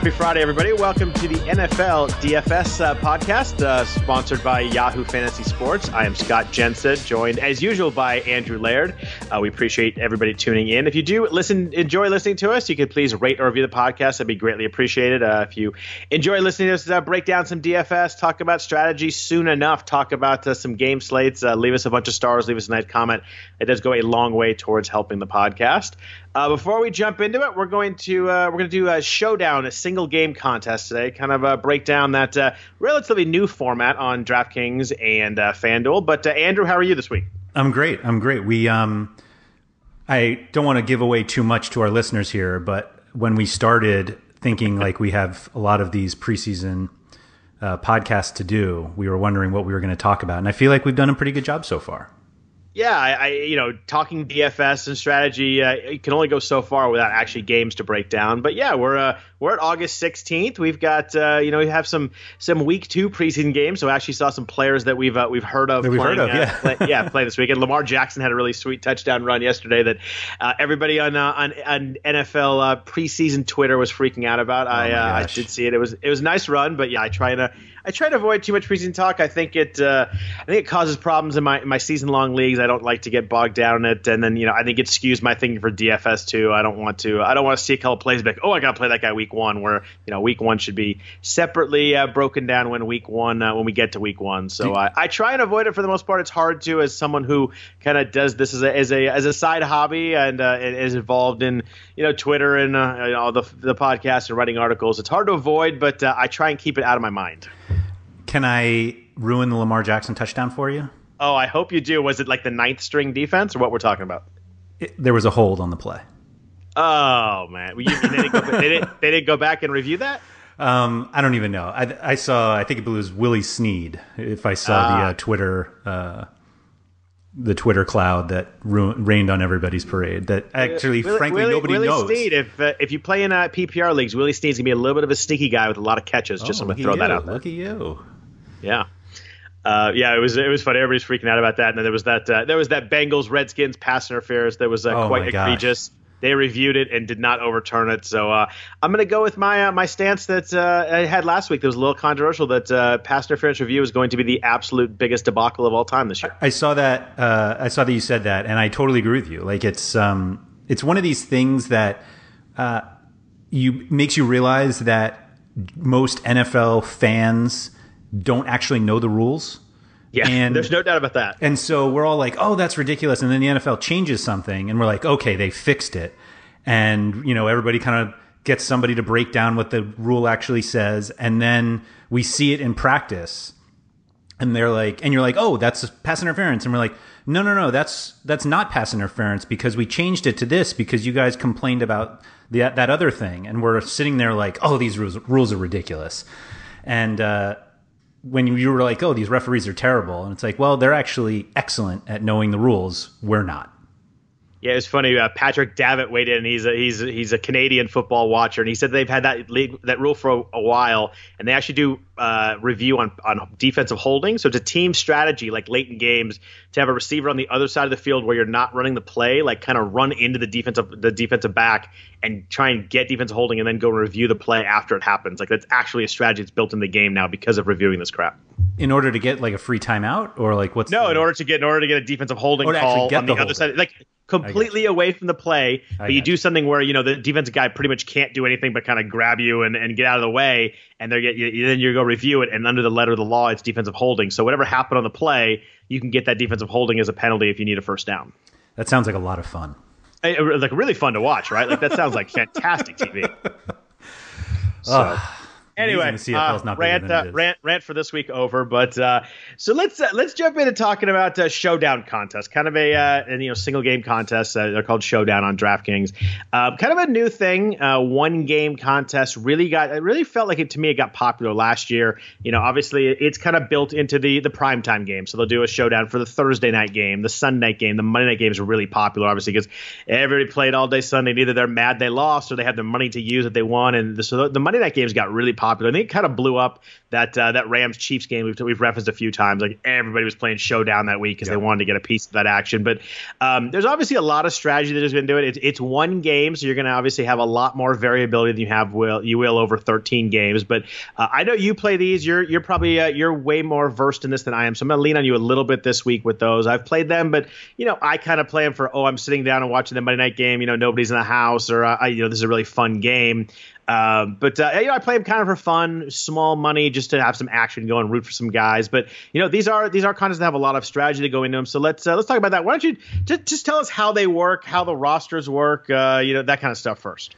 Happy Friday, everybody. Welcome to the NFL DFS uh, podcast, uh, sponsored by Yahoo Fantasy Sports. I am Scott Jenstad, joined as usual by Andrew Laird. Uh, we appreciate everybody tuning in. If you do listen, enjoy listening to us, you could please rate or review the podcast. That'd be greatly appreciated. Uh, if you enjoy listening to us uh, break down some DFS, talk about strategy soon enough, talk about uh, some game slates, leave us a bunch of stars, leave us a nice comment. It does go a long way towards helping the podcast. Uh, before we jump into it, we're going to uh, we're going to do a showdown, a single game contest today. Kind of uh, break down that uh, relatively new format on DraftKings and uh, FanDuel. But uh, Andrew, how are you this week? I'm great. I'm great. We um, I don't want to give away too much to our listeners here, but when we started thinking like we have a lot of these preseason podcasts to do, we were wondering what we were going to talk about, and I feel like we've done a pretty good job so far yeah, I, I, you know talking DFS and strategy, uh, it can only go so far without actually games to break down. But yeah, we're uh, we're at August sixteenth. We've got uh, you know we have some some week two preseason games. So I actually saw some players that we've uh, we've heard of. That we've playing, heard of, uh, yeah, play, yeah, play this weekend. Lamar Jackson had a really sweet touchdown run yesterday that uh, everybody on on, on NFL preseason Twitter was freaking out about. Oh I I did see it. It was it was a nice run, but yeah, I try to I try to avoid too much preseason talk. I think it uh, I think it causes problems in my in my season long leagues. I don't like to get bogged down in it, and then you know I think it skews my thinking for DFS too. I don't want to I don't want to see a couple plays like oh I got to play that guy week one where you know week one should be separately uh, broken down when week one uh, when we get to week one. So I, I try and avoid it for the most part. It's hard to as someone who kind of does this as a as a as a side hobby and uh, is involved in you know Twitter and uh, you know, the the podcast and writing articles. It's hard to avoid, but uh, I try and keep it out of my mind. Can I ruin the Lamar Jackson touchdown for you? Oh, I hope you do. Was it like the ninth string defense or what we're talking about? It, there was a hold on the play. Oh man, you, they, didn't go, they, didn't, they, didn't go, back and review that. Um, I don't even know. I, I, saw. I think it was Willie Snead. If I saw the uh, Twitter, uh, the Twitter cloud that rained on everybody's parade. That actually, Willie, frankly, Willie, nobody Willie knows. If uh, if you play in uh, PPR leagues, Willie Snead's gonna be a little bit of a sneaky guy with a lot of catches. Just oh, I'm gonna throw you. that out. There. Look at you. Yeah. Uh, yeah, it was it was funny. Everybody's freaking out about that. And then there was that uh, there was that Bengals Redskins pass interference that was uh, Oh quite my gosh. egregious. They reviewed it and did not overturn it. So uh, I'm going to go with my uh, my stance that uh, I had last week. That was a little controversial. That uh, pass interference review is going to be the absolute biggest debacle of all time this year. I saw that. Uh, I saw that you said that, and I totally agree with you. Like it's um, it's one of these things that uh, you makes you realize that most NFL fans don't actually know the rules. Yeah, And- there's no doubt about that. And so we're all like, "Oh, that's ridiculous!" And then the NFL changes something, and we're like, "Okay, they fixed it." And you know, everybody kind of gets somebody to break down what the rule actually says, and then we see it in practice, and they're like, and you're like, "Oh, that's pass interference," and we're like, "No, no, no, that's that's not pass interference because we changed it to this because you guys complained about the, that other thing," and we're sitting there like, "Oh, these rules rules are ridiculous," and. uh when you were like, "Oh, these referees are terrible," and it's like, "Well, they're actually excellent at knowing the rules. We're not." Yeah, it's funny. Uh, Patrick Davitt weighed in. He's a he's a, he's a Canadian football watcher, and he said they've had that league, that rule for a, a while, and they actually do uh, review on on defensive holding. So it's a team strategy, like late in games, to have a receiver on the other side of the field where you're not running the play, like kind of run into the defensive the defensive back and try and get defensive holding, and then go and review the play after it happens. Like that's actually a strategy that's built in the game now because of reviewing this crap. In order to get like a free timeout, or like what's No, the- in order to get in order to get a defensive holding Or to call get on the, the other side, like completely away from the play, but you do something where you know the defensive guy pretty much can't do anything but kind of grab you and, and get out of the way, and they get you, then you go review it, and under the letter of the law, it's defensive holding. So whatever happened on the play, you can get that defensive holding as a penalty if you need a first down. that sounds like a lot of fun. Like really fun to watch, right? Like that sounds like fantastic TV. So. Anyway, the CFL is uh, not bigger rant, uh, rant, rant for this week over. But uh, so let's uh, let's jump into talking about uh, showdown contest, kind of a uh, you know single game contest. Uh, they're called showdown on DraftKings. Uh, kind of a new thing, uh, one game contest. Really got it really felt like it to me. It got popular last year. You know, obviously it's kind of built into the the primetime game. So they'll do a showdown for the Thursday night game, the Sunday night game, the Monday night games are really popular, obviously because everybody played all day Sunday. and Either they're mad they lost or they had the money to use that they won. And the, so the, the Monday night games got really popular. I think it kind of blew up that uh, that Rams Chiefs game we've, we've referenced a few times. Like everybody was playing showdown that week because they wanted to get a piece of that action. But um, there's obviously a lot of strategy that has been doing it. It's, it's one game, so you're going to obviously have a lot more variability than you have will you will over 13 games. But uh, I know you play these. You're you're probably uh, you're way more versed in this than I am. So I'm going to lean on you a little bit this week with those. I've played them, but you know I kind of play them for oh I'm sitting down and watching the Monday night game. You know nobody's in the house or uh, I, you know this is a really fun game. Um, but uh, you know, I play them kind of for fun, small money, just to have some action, go and root for some guys. But you know, these are these are contests that have a lot of strategy to go into them. So let's uh, let's talk about that. Why don't you just, just tell us how they work, how the rosters work, uh, you know, that kind of stuff first.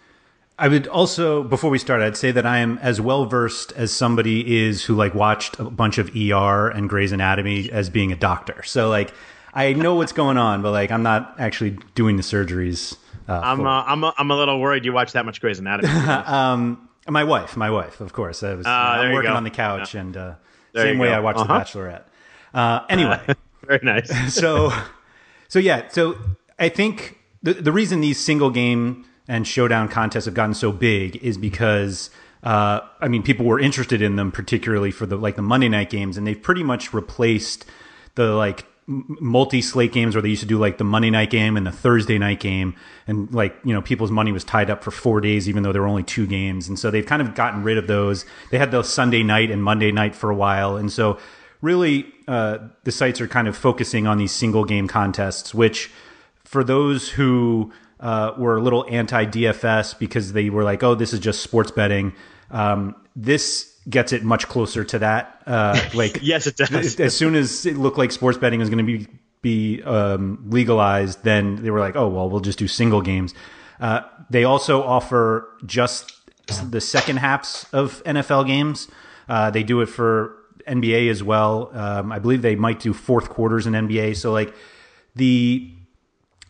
I would also, before we start, I'd say that I am as well versed as somebody is who like watched a bunch of ER and Grey's Anatomy as being a doctor. So like, I know what's going on, but like, I'm not actually doing the surgeries. Uh, I'm for- uh, I'm a, I'm a little worried you watch that much Grey's Anatomy. um, my wife, my wife, of course. I was I'm working on the couch, and uh, same way go. I watch Uh-huh. The Bachelorette. Uh, anyway, Very nice. so so yeah so i think the, the reason these single game and showdown contests have gotten so big is because uh, i mean people were interested in them particularly for the like the monday night games and they've pretty much replaced the like m- multi-slate games where they used to do like the monday night game and the thursday night game. And like you know people's money was tied up for four days even though there were only two games. And so they've kind of gotten rid of those. They had the sunday night and monday night for a while. And so really uh, the sites are kind of focusing on these single game contests, which for those who uh, were a little anti DFS because they were like, oh, this is just sports betting, um, this gets it much closer to that. Uh, like, Yes, it does. as soon as it looked like sports betting was going to be be um, legalized, then they were like, oh well, we'll just do single games. Uh, they also offer just the second halves of NFL games. Uh, they do it for NBA as well. Um, I believe they might do fourth quarters in NBA. So like the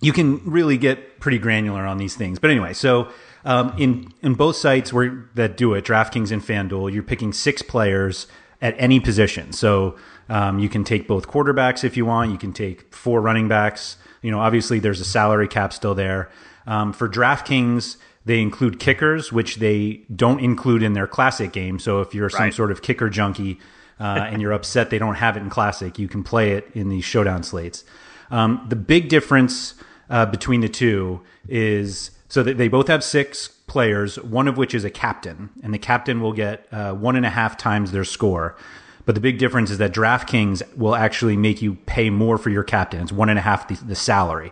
you can really get pretty granular on these things. But anyway, so um, in in both sites where that do it, DraftKings and FanDuel, you're picking six players at any position. So um, you can take both quarterbacks if you want. You can take four running backs. You know, obviously there's a salary cap still there. Um, for DraftKings, they include kickers, which they don't include in their classic game. So if you're some Right. sort of kicker junkie, uh, and you're upset they don't have it in Classic, you can play it in these showdown slates. Um, the big difference uh, between the two is so they both have six players, one of which is a captain, and the captain will get uh, one and a half times their score. But the big difference is that DraftKings will actually make you pay more for your captain. It's one and a half the, the salary.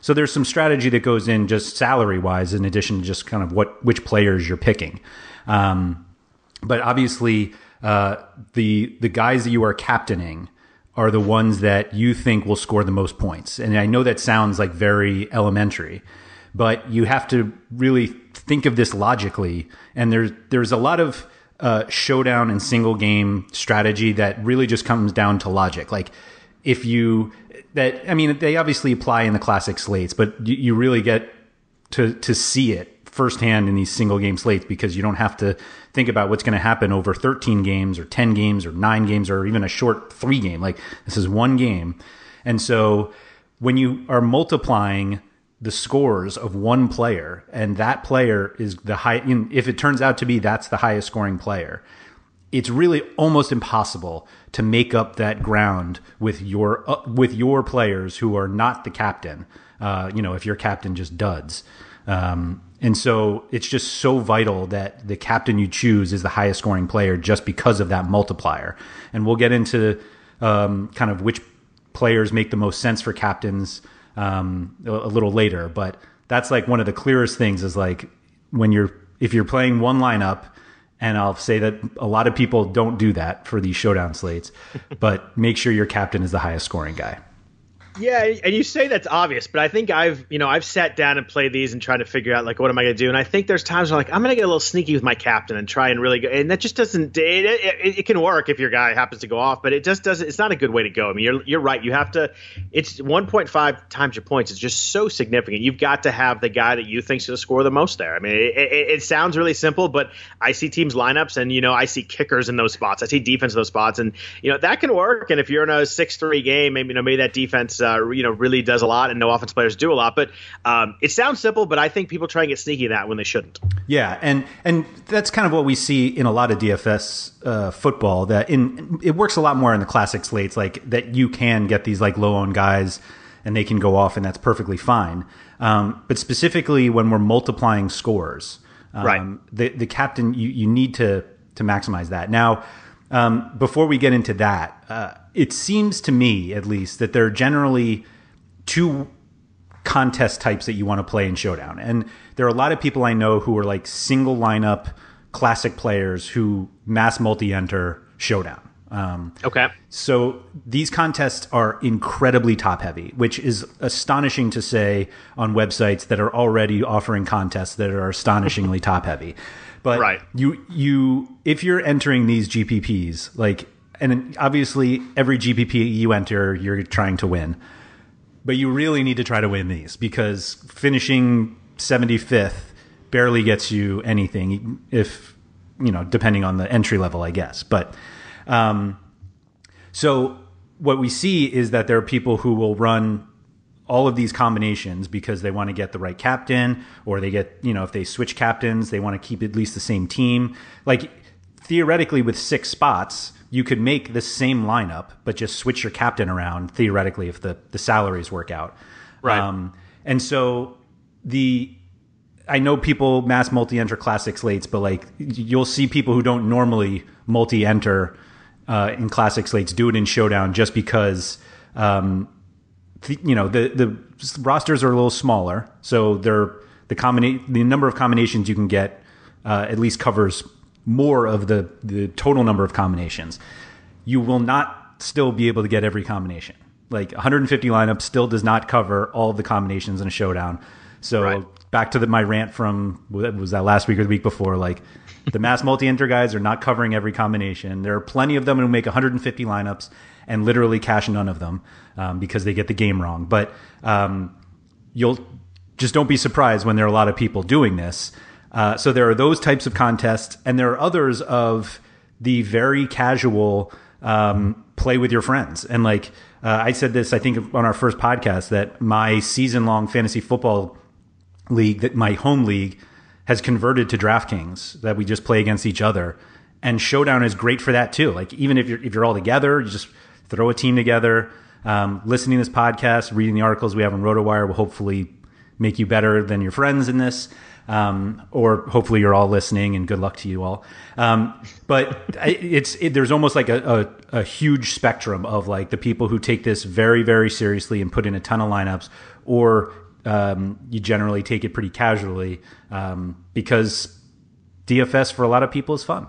So there's some strategy that goes in just salary wise, in addition to just kind of what which players you're picking. Um, but obviously, uh, the the guys that you are captaining are the ones that you think will score the most points. And I know that sounds like very elementary, but you have to really think of this logically. And there's there's a lot of uh, showdown and single game strategy that really just comes down to logic. Like if you that I mean they obviously apply in the classic slates, but you, you really get to to see it firsthand in these single game slates because you don't have to think about what's going to happen over 13 games or 10 games or 9 games or even a short 3 game like this is one game and so when you are multiplying the scores of one player and that player is the high if it turns out to be that's the highest scoring player it's really almost impossible to make up that ground with your uh, with your players who are not the captain uh, you know if your captain just duds. Um, and so it's just so vital that the captain you choose is the highest scoring player just because of that multiplier. And we'll get into um, kind of which players make the most sense for captains um, a, a little later. But that's like one of the clearest things is like when you're if you're playing one lineup, and I'll say that a lot of people don't do that for these showdown slates, but make sure your captain is the highest scoring guy. Yeah, and you say that's obvious, but I think I've you know I've sat down and played these and tried to figure out like what am I going to do, and I think there's times where like I'm going to get a little sneaky with my captain and try and really go, and that just doesn't it, it, it, can work if your guy happens to go off, but it just doesn't. It's not a good way to go. I mean, you're you're right. You have to. It's 1.5 times your points. It's just so significant. You've got to have the guy that you think's going to score the most there. I mean, it, it, sounds really simple, but I see teams lineups, and you know I see kickers in those spots. I see defense in those spots, and you know that can work. And if you're in a six three game, maybe you know maybe that defense uh, you know really does a lot, and no offense players do a lot. But um, it sounds simple, but I think people try and get sneaky in that when they shouldn't. Yeah, and and that's kind of what we see in a lot of DFS uh, football. That in it works a lot more in the classic slates, like that you can get these like low owned guys, and they can go off, and that's perfectly fine. Um, but specifically when we're multiplying scores, um, right? The the captain you you need to to maximize that now. Um, before we get into that, uh, it seems to me, at least, that there are generally two contest types that you want to play in Showdown. And there are a lot of people I know who are like single lineup classic players who mass multi enter Showdown. Um, okay. So these contests are incredibly top heavy, which is astonishing to say on websites that are already offering contests that are astonishingly top heavy. But right. you you if you're entering these GPPs, like and obviously every GPP you enter, you're trying to win. But you really need to try to win these because finishing 75th barely gets you anything if, you know, depending on the entry level, I guess. But um, so what we see is that there are people who will run all of these combinations because they want to get the right captain or they get, you know, if they switch captains, they want to keep at least the same team. Like theoretically, with six spots, you could make the same lineup, but just switch your captain around theoretically if the, the salaries work out. Right. Um, and so the I know people mass multi enter classic slates, but like you'll see people who don't normally multi enter uh, in classic slates do it in showdown just because um, the, you know the the rosters are a little smaller, so they're the combina- the number of combinations you can get uh, at least covers more of the, the total number of combinations, you will not still be able to get every combination. Like 150 lineups still does not cover all of the combinations in a showdown. So right. back to the, my rant from was that last week or the week before? Like the mass multi-enter guys are not covering every combination. There are plenty of them who make 150 lineups and literally cash none of them um, because they get the game wrong. But um, you'll just don't be surprised when there are a lot of people doing this. Uh, so there are those types of contests, and there are others of the very casual um, play with your friends. And like uh, I said this, I think on our first podcast that my season long fantasy football league, that my home league, has converted to DraftKings that we just play against each other. and Showdown is great for that too. Like even if you're if you're all together, you just throw a team together. Um, listening to this podcast, reading the articles we have on RotoWire will hopefully make you better than your friends in this. Um, or hopefully you're all listening and good luck to you all. Um, but it's it, there's almost like a, a, a, huge spectrum of like the people who take this very very seriously and put in a ton of lineups, or um, you generally take it pretty casually um, because DFS for a lot of people is fun.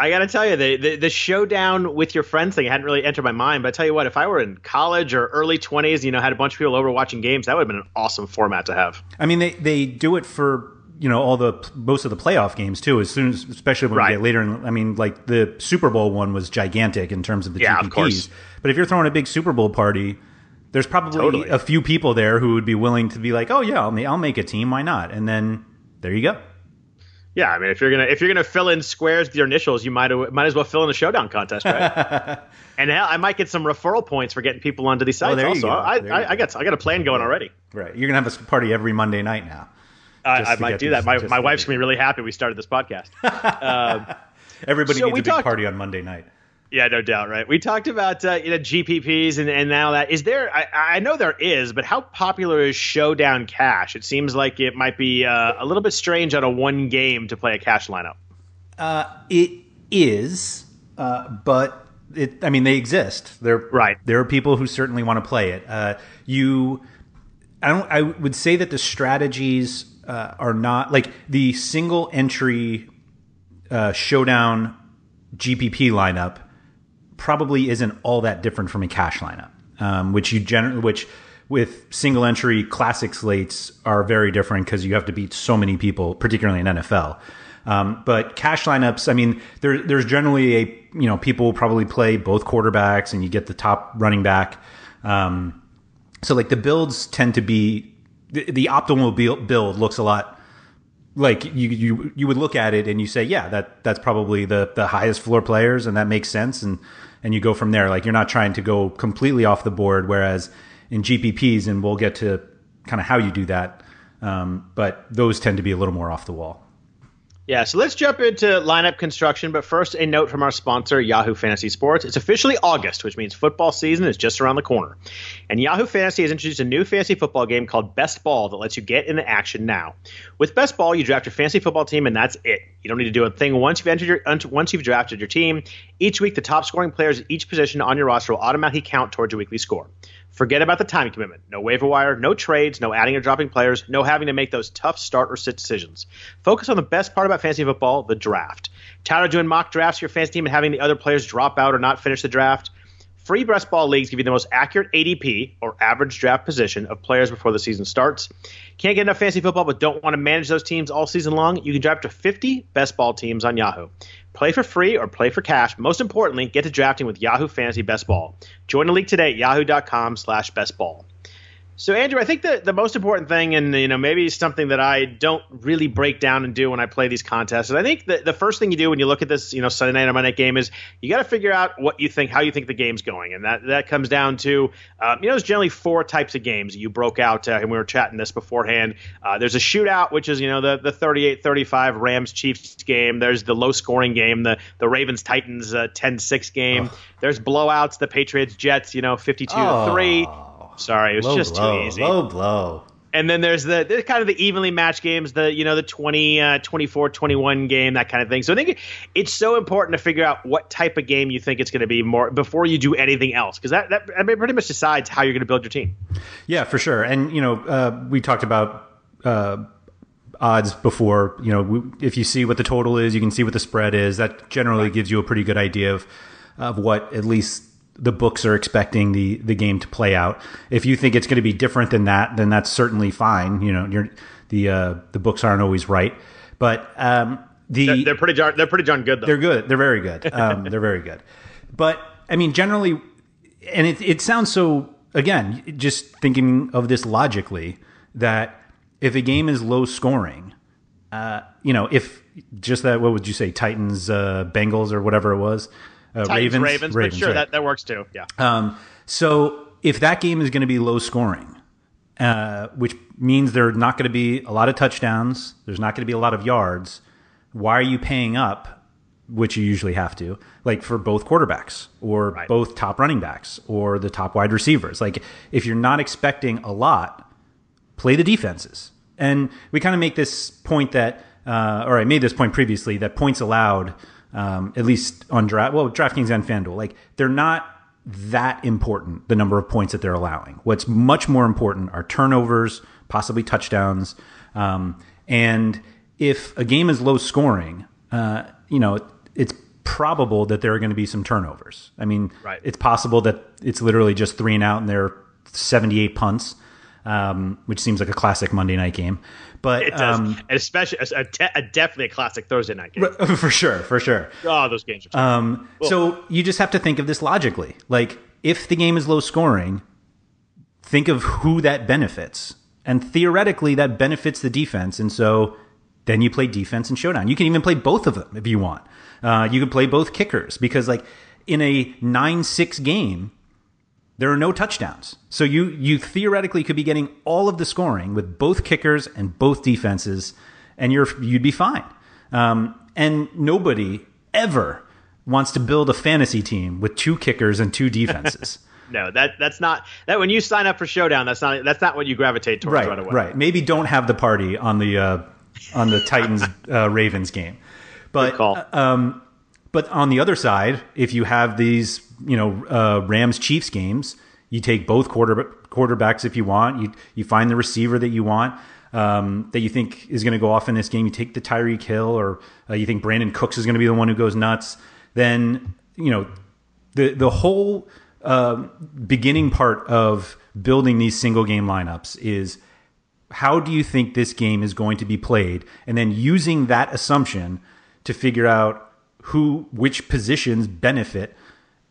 I got to tell you, the, the, the showdown with your friends thing hadn't really entered my mind. But I tell you what, if I were in college or early twenties, you know, had a bunch of people over watching games, that would have been an awesome format to have. I mean, they they do it for you know all the most of the playoff games too. As soon as, especially when right. we get later, in, I mean, like the Super Bowl one was gigantic in terms of the yeah, GPPs. Of but if you're throwing a big Super Bowl party, there's probably totally. a few people there who would be willing to be like, "Oh yeah, I'll, I'll make a team. Why not?" And then there you go. Yeah, I mean, if you're gonna if you're gonna fill in squares with your initials, you might might as well fill in a showdown contest, right? and hell, I might get some referral points for getting people onto these sites. Oh, there also, I, I, I, got I got a plan going already. Right, you're gonna have a party every Monday night now. I, I might do that. My my wife's gonna be really happy we started this podcast. um, Everybody so needs a big talked, party on Monday night. Yeah, no doubt, right? We talked about uh, you know GPPs and, and now that is there. I, I know there is, but how popular is Showdown Cash? It seems like it might be uh, a little bit strange on a one game to play a cash lineup. Uh, it is, uh, but it. I mean, they exist. There, right. There are people who certainly want to play it. Uh, you, I don't. I would say that the strategies uh, are not like the single entry Showdown GPP lineup probably isn't all that different from a cash lineup, um, which you generally, which with single entry classic slates are very different because you have to beat so many people, particularly in NFL. Um, but cash lineups, I mean, there, there's generally a you know people will probably play both quarterbacks, and you get the top running back. Um, so like the builds tend to be the, the optimal build looks a lot like you you you would look at it and you say, yeah, that that's probably the the highest floor players, and that makes sense. And and you go from there. Like you're not trying to go completely off the board. Whereas in GPPs, and we'll get to kind of how you do that, um, but those tend to be a little more off the wall. Yeah, so let's jump into lineup construction. But first, a note from our sponsor, Yahoo Fantasy Sports. It's officially August, which means football season is just around the corner. And Yahoo Fantasy has introduced a new fantasy football game called Best Ball that lets you get into action now. With Best Ball, you draft your fantasy football team, and that's it. You don't need to do a thing once you've entered your once you've drafted your team. Each week, the top scoring players at each position on your roster will automatically count towards your weekly score. Forget about the time commitment. No waiver wire, no trades, no adding or dropping players, no having to make those tough start or sit decisions. Focus on the best part about fantasy football, the draft. Tired of doing mock drafts for your fantasy team and having the other players drop out or not finish the draft? Free Best Ball leagues give you the most accurate ADP or average draft position of players before the season starts. Can't get enough fantasy football but don't want to manage those teams all season long? You can draft to 50 Best Ball teams on Yahoo. Play for free or play for cash. Most importantly, get to drafting with Yahoo Fantasy Best Ball. Join the league today at yahoo.com slash bestball. So, Andrew, I think the, the most important thing, and you know, maybe something that I don't really break down and do when I play these contests, is I think the, the first thing you do when you look at this, you know, Sunday night or Monday night game is you got to figure out what you think, how you think the game's going, and that that comes down to, um, you know, there's generally four types of games you broke out, uh, and we were chatting this beforehand. Uh, there's a shootout, which is you know the the 38-35 Rams Chiefs game. There's the low scoring game, the the Ravens Titans uh, 10-6 game. There's blowouts, the Patriots Jets, you know, 52 to three. Sorry, it was low just blow, too easy. Low blow. And then there's the, the kind of the evenly matched games, the you know the 20, uh, 24, 21 game, that kind of thing. So I think it's so important to figure out what type of game you think it's going to be more before you do anything else, because that that I mean, pretty much decides how you're going to build your team. Yeah, for sure. And you know, uh, we talked about uh, odds before. You know, if you see what the total is, you can see what the spread is. That generally gives you a pretty good idea of of what at least the books are expecting the the game to play out. If you think it's going to be different than that, then that's certainly fine. You know, the uh, the books aren't always right, but um, the they're, they're, pretty they're pretty darn good. Though. They're good. They're very good. Um, they're very good. But I mean, generally, and it it sounds so. Again, just thinking of this logically, that if a game is low scoring, uh, you know, if just that, what would you say, Titans, uh, Bengals, or whatever it was, uh, Titans, Ravens, Ravens, Ravens, but sure, right. that, that works too. Yeah. Um, so if that game is going to be low scoring, uh, which means there's not going to be a lot of touchdowns, there's not going to be a lot of yards. Why are you paying up which you usually have to, like for both quarterbacks or Right. both top running backs or the top wide receivers. Like if you're not expecting a lot, play the defenses. And we kind of make this point that, uh, or I made this point previously that points allowed, um, at least on draft, well, DraftKings and FanDuel, like they're not that important, the number of points that they're allowing. What's much more important are turnovers, possibly touchdowns. Um, and if a game is low scoring, uh, you know, it's probable that there are going to be some turnovers. I mean, Right. it's possible that it's literally just three and out and there are 78 punts, um, which seems like a classic Monday night game. But It does, um, especially a, a definitely a classic Thursday night game. for sure, for sure. Oh, those games are. Um, so you just have to think of this logically. Like, if the game is low scoring, think of who that benefits. And theoretically, that benefits the defense. And so then you play defense and showdown. You can even play both of them if you want. Uh, you can play both kickers because, like, in a 9 6 game, there are no touchdowns. So you you theoretically could be getting all of the scoring with both kickers and both defenses, and you're you'd be fine. Um, and nobody ever wants to build a fantasy team with two kickers and two defenses. no, that that's not that. When you sign up for Showdown, that's not that's not what you gravitate towards right, right, away. right. Maybe don't have the party on the uh, on the Titans uh, Ravens game, but Good call. um, but on the other side, if you have these, you know, uh, Rams Chiefs games, you take both quarter quarterbacks if you want. You you find the receiver that you want. Um, that you think is going to go off in this game, you take the Tyreek Hill, or uh, you think Brandin Cooks is going to be the one who goes nuts. Then you know the the whole uh, beginning part of building these single game lineups is how do you think this game is going to be played, and then using that assumption to figure out who which positions benefit,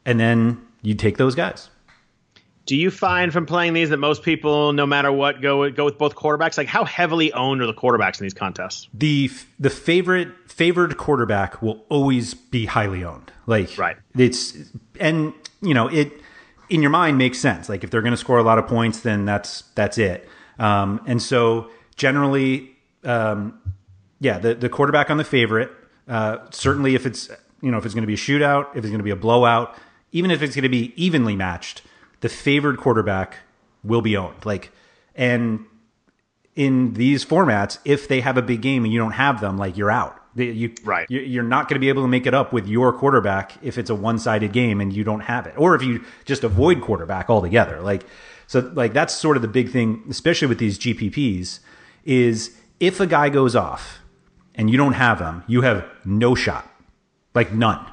and then you take those guys. Do you find from playing these that most people, no matter what, go go with both quarterbacks? Like, how heavily owned are the quarterbacks in these contests? the the favorite favored quarterback will always be highly owned. Like Right. it's and you know it in your mind makes sense. Like if they're going to score a lot of points, then that's that's it. Um, and so generally, um, yeah, the the quarterback on the favorite. Uh, certainly, if it's you know if it's going to be a shootout, if it's going to be a blowout, even if it's going to be evenly matched, the favored quarterback will be owned. Like and in these formats, if they have a big game and you don't have them, like you're out. You, Right. You're not going to be able to make it up with your quarterback if it's a one-sided game and you don't have it, or if you just avoid quarterback altogether. Like, so like that's sort of the big thing, especially with these GPPs, is if a guy goes off and you don't have him, you have no shot, like none.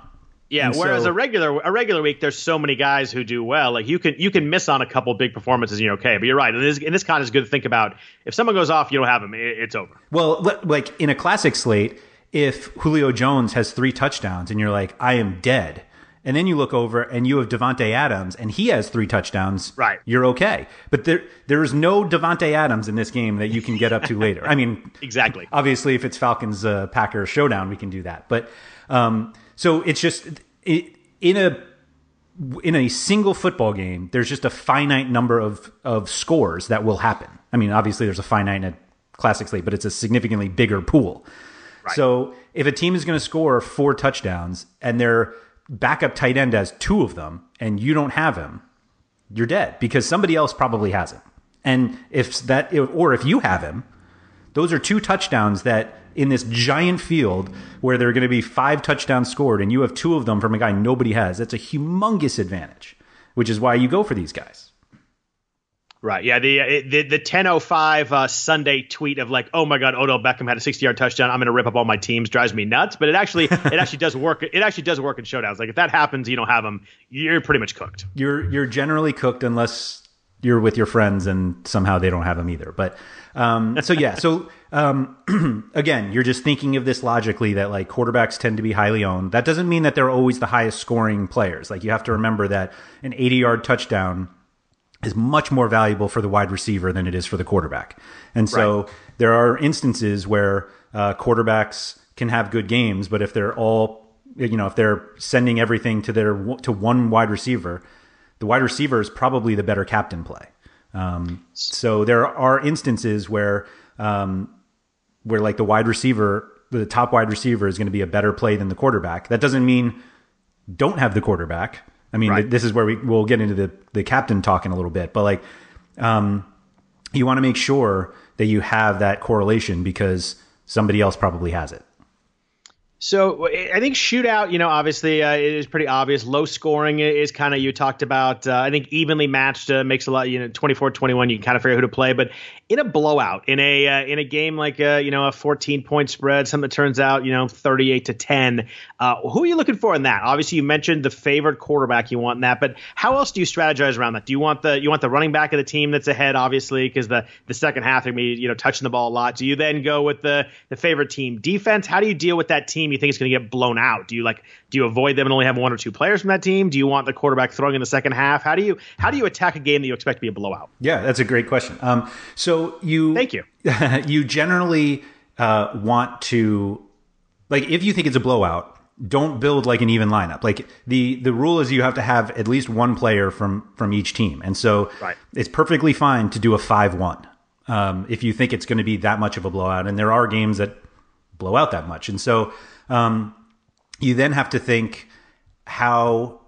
Yeah. And whereas so- a regular a regular week, there's so many guys who do well. Like you can you can miss on a couple big performances and you're okay. But you're right. And this, in this kind, it's good to think about. If someone goes off, you don't have them. It, it's over. Well, like in a classic slate, if Julio Jones has three touchdowns and you're like, I am dead. And then you look over and you have Davante Adams and he has three touchdowns. Right. You're okay. But there there is no Davante Adams in this game that you can get up to later. I mean, Exactly. obviously if it's Falcons uh, Packers showdown, we can do that. But um, so it's just it, in a in a single football game, there's just a finite number of of scores that will happen. I mean, obviously there's a finite in a classic slate, but it's a significantly bigger pool. So if a team is going to score four touchdowns and their backup tight end has two of them, and you don't have him, you're dead because somebody else probably has him. And if that, or if you have him, those are two touchdowns that in this giant field where there are going to be five touchdowns scored and you have two of them from a guy nobody has. That's a humongous advantage, which is why you go for these guys. Right. Yeah. The the the 10:05 uh, Sunday tweet of like, oh my God, Odell Beckham had a 60 yard touchdown. I'm going to rip up all my teams. Drives me nuts. But it actually it actually does work. It actually does work in showdowns. Like if that happens, you don't have them. You're pretty much cooked. You're you're generally cooked unless you're with your friends and somehow they don't have them either. But um, so yeah, so um, again, you're just thinking of this logically that like quarterbacks tend to be highly owned. That doesn't mean that they're always the highest scoring players. Like you have to remember that an 80 yard touchdown is much more valuable for the wide receiver than it is for the quarterback. And so there are instances where uh, quarterbacks can have good games, but if they're all, you know, if they're sending everything to their to one wide receiver, the wide receiver is probably the better captain play. Um, so there are instances where um, where like the wide receiver the top wide receiver is going to be a better play than the quarterback. That doesn't mean don't have the quarterback. I mean, right. this is where we we'll get into the the captain talk in a little bit, but like, um, you want to make sure that you have that correlation because somebody else probably has it. So I think shootout, you know, obviously uh, is pretty obvious. Low scoring is kind of you talked about. Uh, I think evenly matched uh, makes a lot. You know, 24-21, you can kind of figure who to play. But in a blowout, in a uh, in a game like a, uh, you know a 14 point spread, something that turns out you know 38 to 10, uh, who are you looking for in that? Obviously, you mentioned the favored quarterback you want in that, but how else do you strategize around that? Do you want the you want the running back of the team that's ahead, obviously, because the the second half to be you know touching the ball a lot. Do you then go with the the favorite team defense? How do you deal with that team? You think it's going to get blown out? Do you like do you avoid them and only have one or two players from that team? Do you want the quarterback throwing in the second half? How do you how do you attack a game that you expect to be a blowout? Yeah, that's a great question. Um, so you thank you. you generally uh, want to like if you think it's a blowout. Don't build like an even lineup. Like the the rule is you have to have at least one player from from each team, and so right. it's perfectly fine to do a five one um, if you think it's going to be that much of a blowout. And there are games that blow out that much, and so um, you then have to think how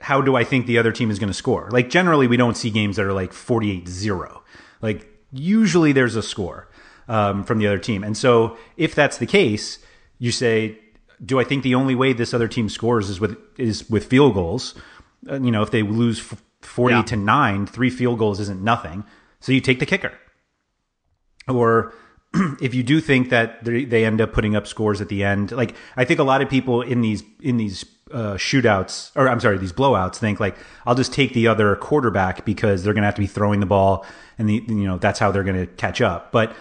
how do I think the other team is going to score? Like generally, we don't see games that are like 48-0. Like usually there's a score um, from the other team, and so if that's the case, you say, do I think the only way this other team scores is with is with field goals? Uh, you know, if they lose forty yeah. to nine, three field goals isn't nothing. So you take the kicker, or if you do think that they end up putting up scores at the end, like I think a lot of people in these in these uh, shootouts, or I'm sorry, these blowouts, think like I'll just take the other quarterback because they're going to have to be throwing the ball, and the you know that's how they're going to catch up. But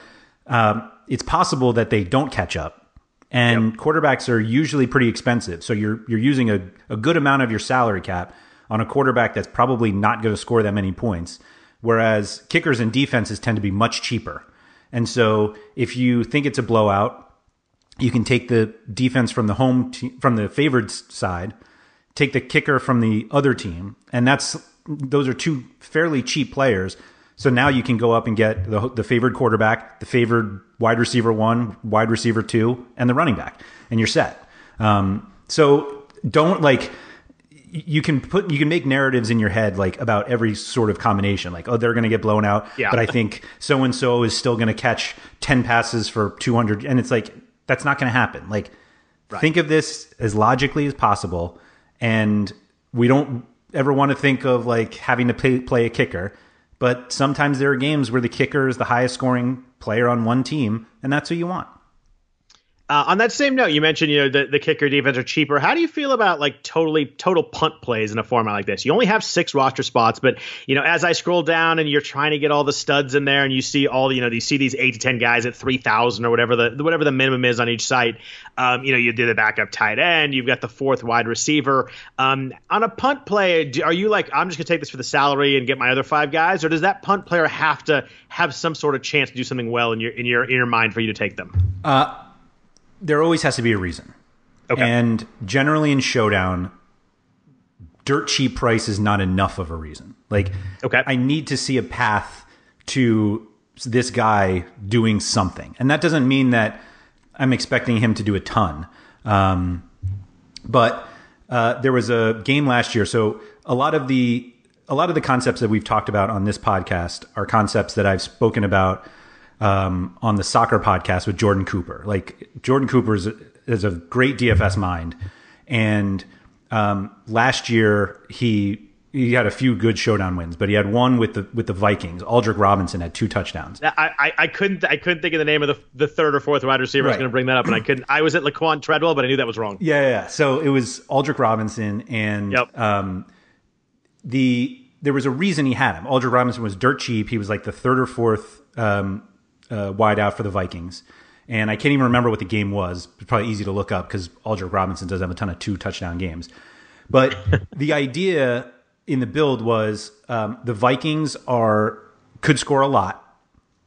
um, it's possible that they don't catch up, and yep. quarterbacks are usually pretty expensive. So you're you're using a, a good amount of your salary cap on a quarterback that's probably not going to score that many points. Whereas kickers and defenses tend to be much cheaper. And so if you think it's a blowout, you can take the defense from the home te- from the favored side, take the kicker from the other team, and that's those are two fairly cheap players. So now you can go up and get the, the favored quarterback, the favored wide receiver one, wide receiver two, and the running back, and you're set. Um, so don't like you can put you can make narratives in your head like about every sort of combination like oh they're going to get blown out yeah. but i think so and so is still going to catch 10 passes for 200 and it's like that's not going to happen like right. think of this as logically as possible and we don't ever want to think of like having to play, play a kicker but sometimes there are games where the kicker is the highest scoring player on one team and that's who you want uh, on that same note, you mentioned you know the, the kicker defense are cheaper. How do you feel about like totally total punt plays in a format like this? You only have six roster spots, but you know as I scroll down and you're trying to get all the studs in there, and you see all you know you see these eight to ten guys at three thousand or whatever the whatever the minimum is on each site. Um, you know you do the backup tight end, you've got the fourth wide receiver. Um, on a punt play, are you like I'm just gonna take this for the salary and get my other five guys, or does that punt player have to have some sort of chance to do something well in your in your in your mind for you to take them? Uh there always has to be a reason. Okay. And generally in Showdown, dirt cheap price is not enough of a reason. Like, okay. I need to see a path to this guy doing something. And that doesn't mean that I'm expecting him to do a ton. Um, but uh, there was a game last year. So a lot of the a lot of the concepts that we've talked about on this podcast are concepts that I've spoken about um, on the soccer podcast with Jordan Cooper. Like Jordan Cooper is a, is a great DFS mind, and um, last year he he had a few good showdown wins, but he had one with the with the Vikings. Aldrick Robinson had two touchdowns. I, I, I couldn't I couldn't think of the name of the the third or fourth wide receiver. Right. I was going to bring that up, and I couldn't. I was at Laquon Treadwell, but I knew that was wrong. Yeah, yeah. So it was Aldrick Robinson, and yep. um, the there was a reason he had him. Aldrick Robinson was dirt cheap. He was like the third or fourth um, uh, wide out for the Vikings. And I can't even remember what the game was. It's probably easy to look up because Aldrick Robinson does have a ton of two touchdown games. But the idea in the build was um, the Vikings are could score a lot,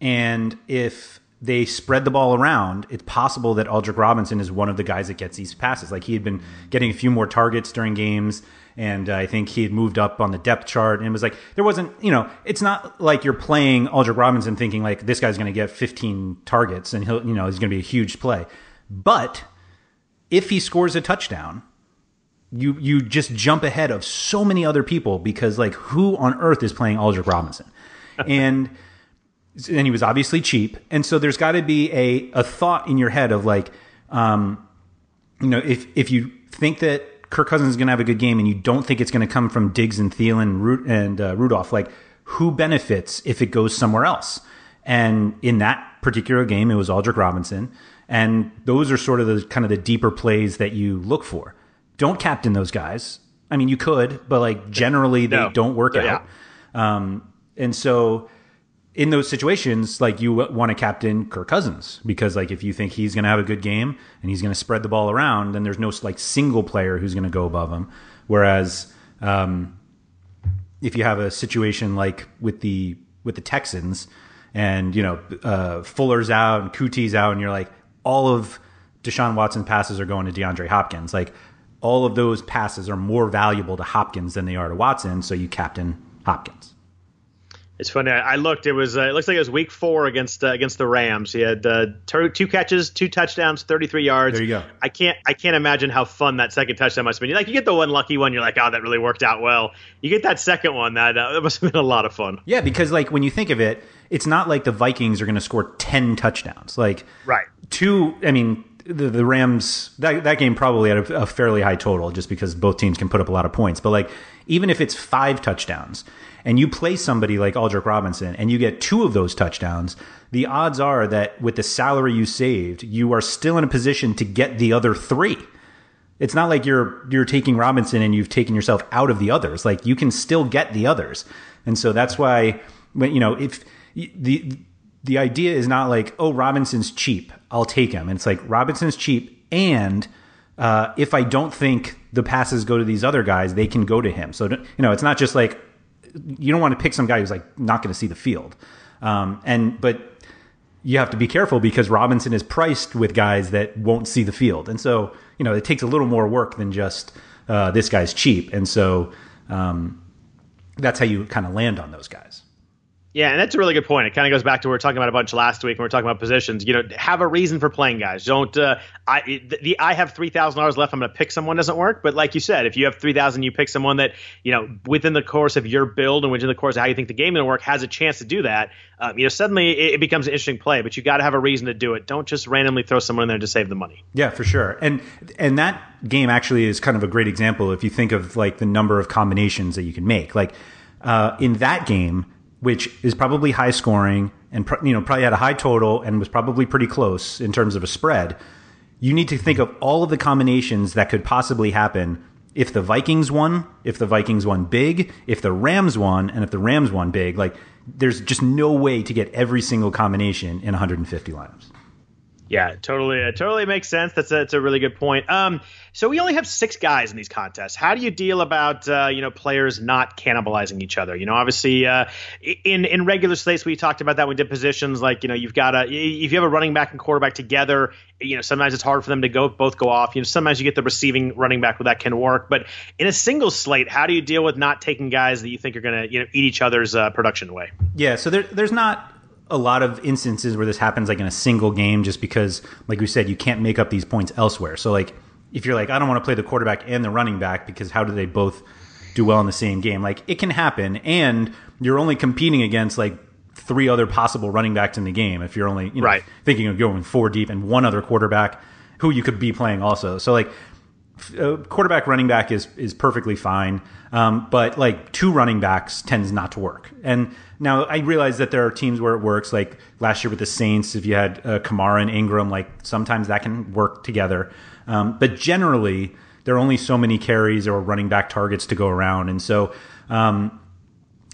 and if they spread the ball around, it's possible that Aldrick Robinson is one of the guys that gets these passes. Like he had been getting a few more targets during games and uh, I think he had moved up on the depth chart and it was like there wasn't you know it's not like you're playing Aldrick Robinson thinking like this guy's going to get 15 targets and he'll you know he's going to be a huge play. But if he scores a touchdown, you you just jump ahead of so many other people because like who on earth is playing Aldrick Robinson? and and he was obviously cheap. And so there's got to be a a thought in your head of like um you know, if if you think that Kirk Cousins is going to have a good game and you don't think it's going to come from Diggs and Thielen and uh, Rudolph, like who benefits if it goes somewhere else? And in that particular game, it was Aldrick Robinson. And those are sort of the kind of the deeper plays that you look for. Don't captain those guys. I mean, you could, but like generally they no. don't work yeah. out. Um, and so in those situations, like you want to captain Kirk Cousins because like if you think he's going to have a good game and he's going to spread the ball around, then there's no like single player who's going to go above him. Whereas um, if you have a situation like with the with the Texans and you know uh, Fuller's out and Coutee out, and you're like all of Deshaun Watson passes are going to DeAndre Hopkins, like all of those passes are more valuable to Hopkins than they are to Watson, so you captain Hopkins. It's funny. I looked. It was. Uh, it looks like it was week four against uh, against the Rams. He had uh, two catches, two touchdowns, thirty three yards. There you go. I can't. I can't imagine how fun that second touchdown must have been. Like you get the one lucky one, you're like, oh, that really worked out well. You get that second one, that that must have been a lot of fun. Yeah, because like when you think of it, it's not like the Vikings are going to score ten touchdowns. Like right, two. I mean, the, the Rams that that game probably had a, a fairly high total just because both teams can put up a lot of points. But like even if it's five touchdowns and you play somebody like Aldrick Robinson and you get two of those touchdowns, the odds are that with the salary you saved, you are still in a position to get the other three. It's not like you're you're taking Robinson and you've taken yourself out of the others. Like you can still get the others. And so that's why when you know, if the the idea is not like, oh, Robinson's cheap, I'll take him. And it's like Robinson's cheap and uh, if I don't think the passes go to these other guys, they can go to him. So you know, it's not just like you don't want to pick some guy who's like not going to see the field. Um, and but you have to be careful because Robinson is priced with guys that won't see the field, and so you know it takes a little more work than just uh, this guy's cheap, and so um, that's how you kind of land on those guys. Yeah, and that's a really good point. It kind of goes back to what we were talking about a bunch last week when we are talking about positions. You know, have a reason for playing guys. Don't uh, I the, the I have three thousand dollars left. I'm going to pick someone doesn't work. But like you said, if you have three thousand, you pick someone that you know within the course of your build and within the course of how you think the game going to work has a chance to do that. Um, you know, suddenly it, it, becomes an interesting play. But you got to have a reason to do it. Don't just randomly throw someone in there to save the money. Yeah, for sure. And and that game actually is kind of a great example if you think of like the number of combinations that you can make. Like uh, in that game which is probably high scoring and you know probably had a high total and was probably pretty close in terms of a spread. You need to think of all of the combinations that could possibly happen if the Vikings won, if the Vikings won big, if the Rams won, and if the Rams won big. Like there's just no way to get every single combination in 150 lineups. Yeah, totally, uh, totally makes sense. That's a, that's a really good point. Um, so we only have six guys in these contests. How do you deal about uh, you know players not cannibalizing each other? You know, obviously uh, in in regular slates we talked about that. We did positions like you know you've got a if you have a running back and quarterback together, you know sometimes it's hard for them to go both go off. You know sometimes you get the receiving running back where that can work, but in a single slate, how do you deal with not taking guys that you think are going to you know eat each other's uh, production away? Yeah, so there, there's not a lot of instances where this happens like in a single game just because like we said you can't make up these points elsewhere. So like if you're like i don't want to play the quarterback and the running back because how do they both do well in the same game? Like it can happen and you're only competing against like three other possible running backs in the game if you're only you know, right. thinking of going four deep and one other quarterback who you could be playing also. So like uh, quarterback running back is is perfectly fine, um, but like two running backs tends not to work. And now I realize that there are teams where it works. Like last year with the Saints, if you had uh, Kamara and Ingram, like sometimes that can work together. Um, but generally, there are only so many carries or running back targets to go around, and so um,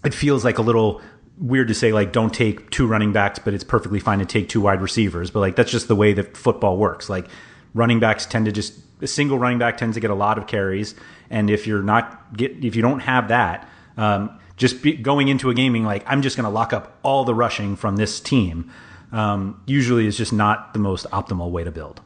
it feels like a little weird to say like don't take two running backs, but it's perfectly fine to take two wide receivers. But like that's just the way that football works. Like running backs tend to just a single running back tends to get a lot of carries, and if you're not get if you don't have that, um, just going into a gaming like I'm just going to lock up all the rushing from this team. Um, usually is just not the most optimal way to build.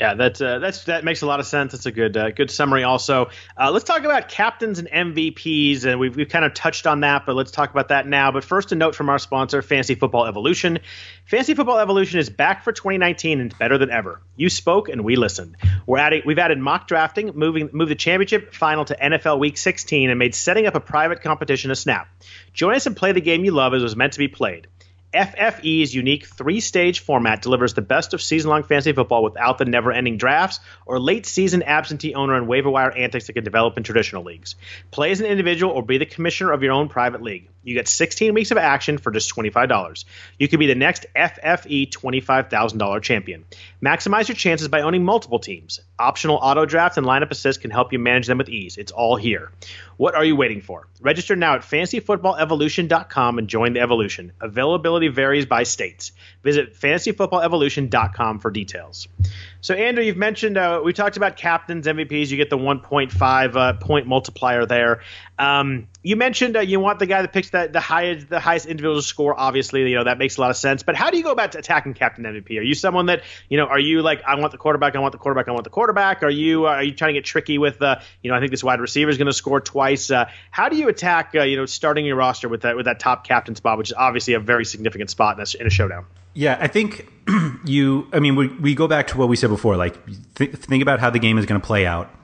Yeah, that uh, that's that makes a lot of sense. That's a good uh, good summary. Also, uh, let's talk about captains and MVPs, and we've we've kind of touched on that, but let's talk about that now. But first, a note from our sponsor, Fantasy Football Evolution. Fantasy Football Evolution is back for 2019 and better than ever. You spoke and we listened. We're adding we've added mock drafting, moving moved the championship final to NFL Week 16, and made setting up a private competition a snap. Join us and play the game you love as it was meant to be played. FFE's unique three stage format delivers the best of season long fantasy football without the never ending drafts or late season absentee owner and waiver wire antics that can develop in traditional leagues. Play as an individual or be the commissioner of your own private league. You get 16 weeks of action for just $25. You could be the next FFE $25,000 champion. Maximize your chances by owning multiple teams. Optional auto draft and lineup assist can help you manage them with ease. It's all here. What are you waiting for? Register now at fantasyfootballevolution.com and join the evolution. Availability varies by states. Visit fantasyfootballevolution.com for details. So, Andrew, you've mentioned uh, we talked about captains, MVPs. You get the 1.5 uh, point multiplier there. Um, you mentioned uh, you want the guy that picks the, the highest the highest individual score. Obviously, you know that makes a lot of sense. But how do you go about attacking captain MVP? Are you someone that you know? Are you like I want the quarterback, I want the quarterback, I want the quarterback? Are you uh, are you trying to get tricky with uh, you know I think this wide receiver is going to score twice? Uh, how do you attack uh, you know starting your roster with that with that top captain spot, which is obviously a very significant spot in a, in a showdown? Yeah, I think you. I mean, we we go back to what we said before. Like, th- think about how the game is going to play out,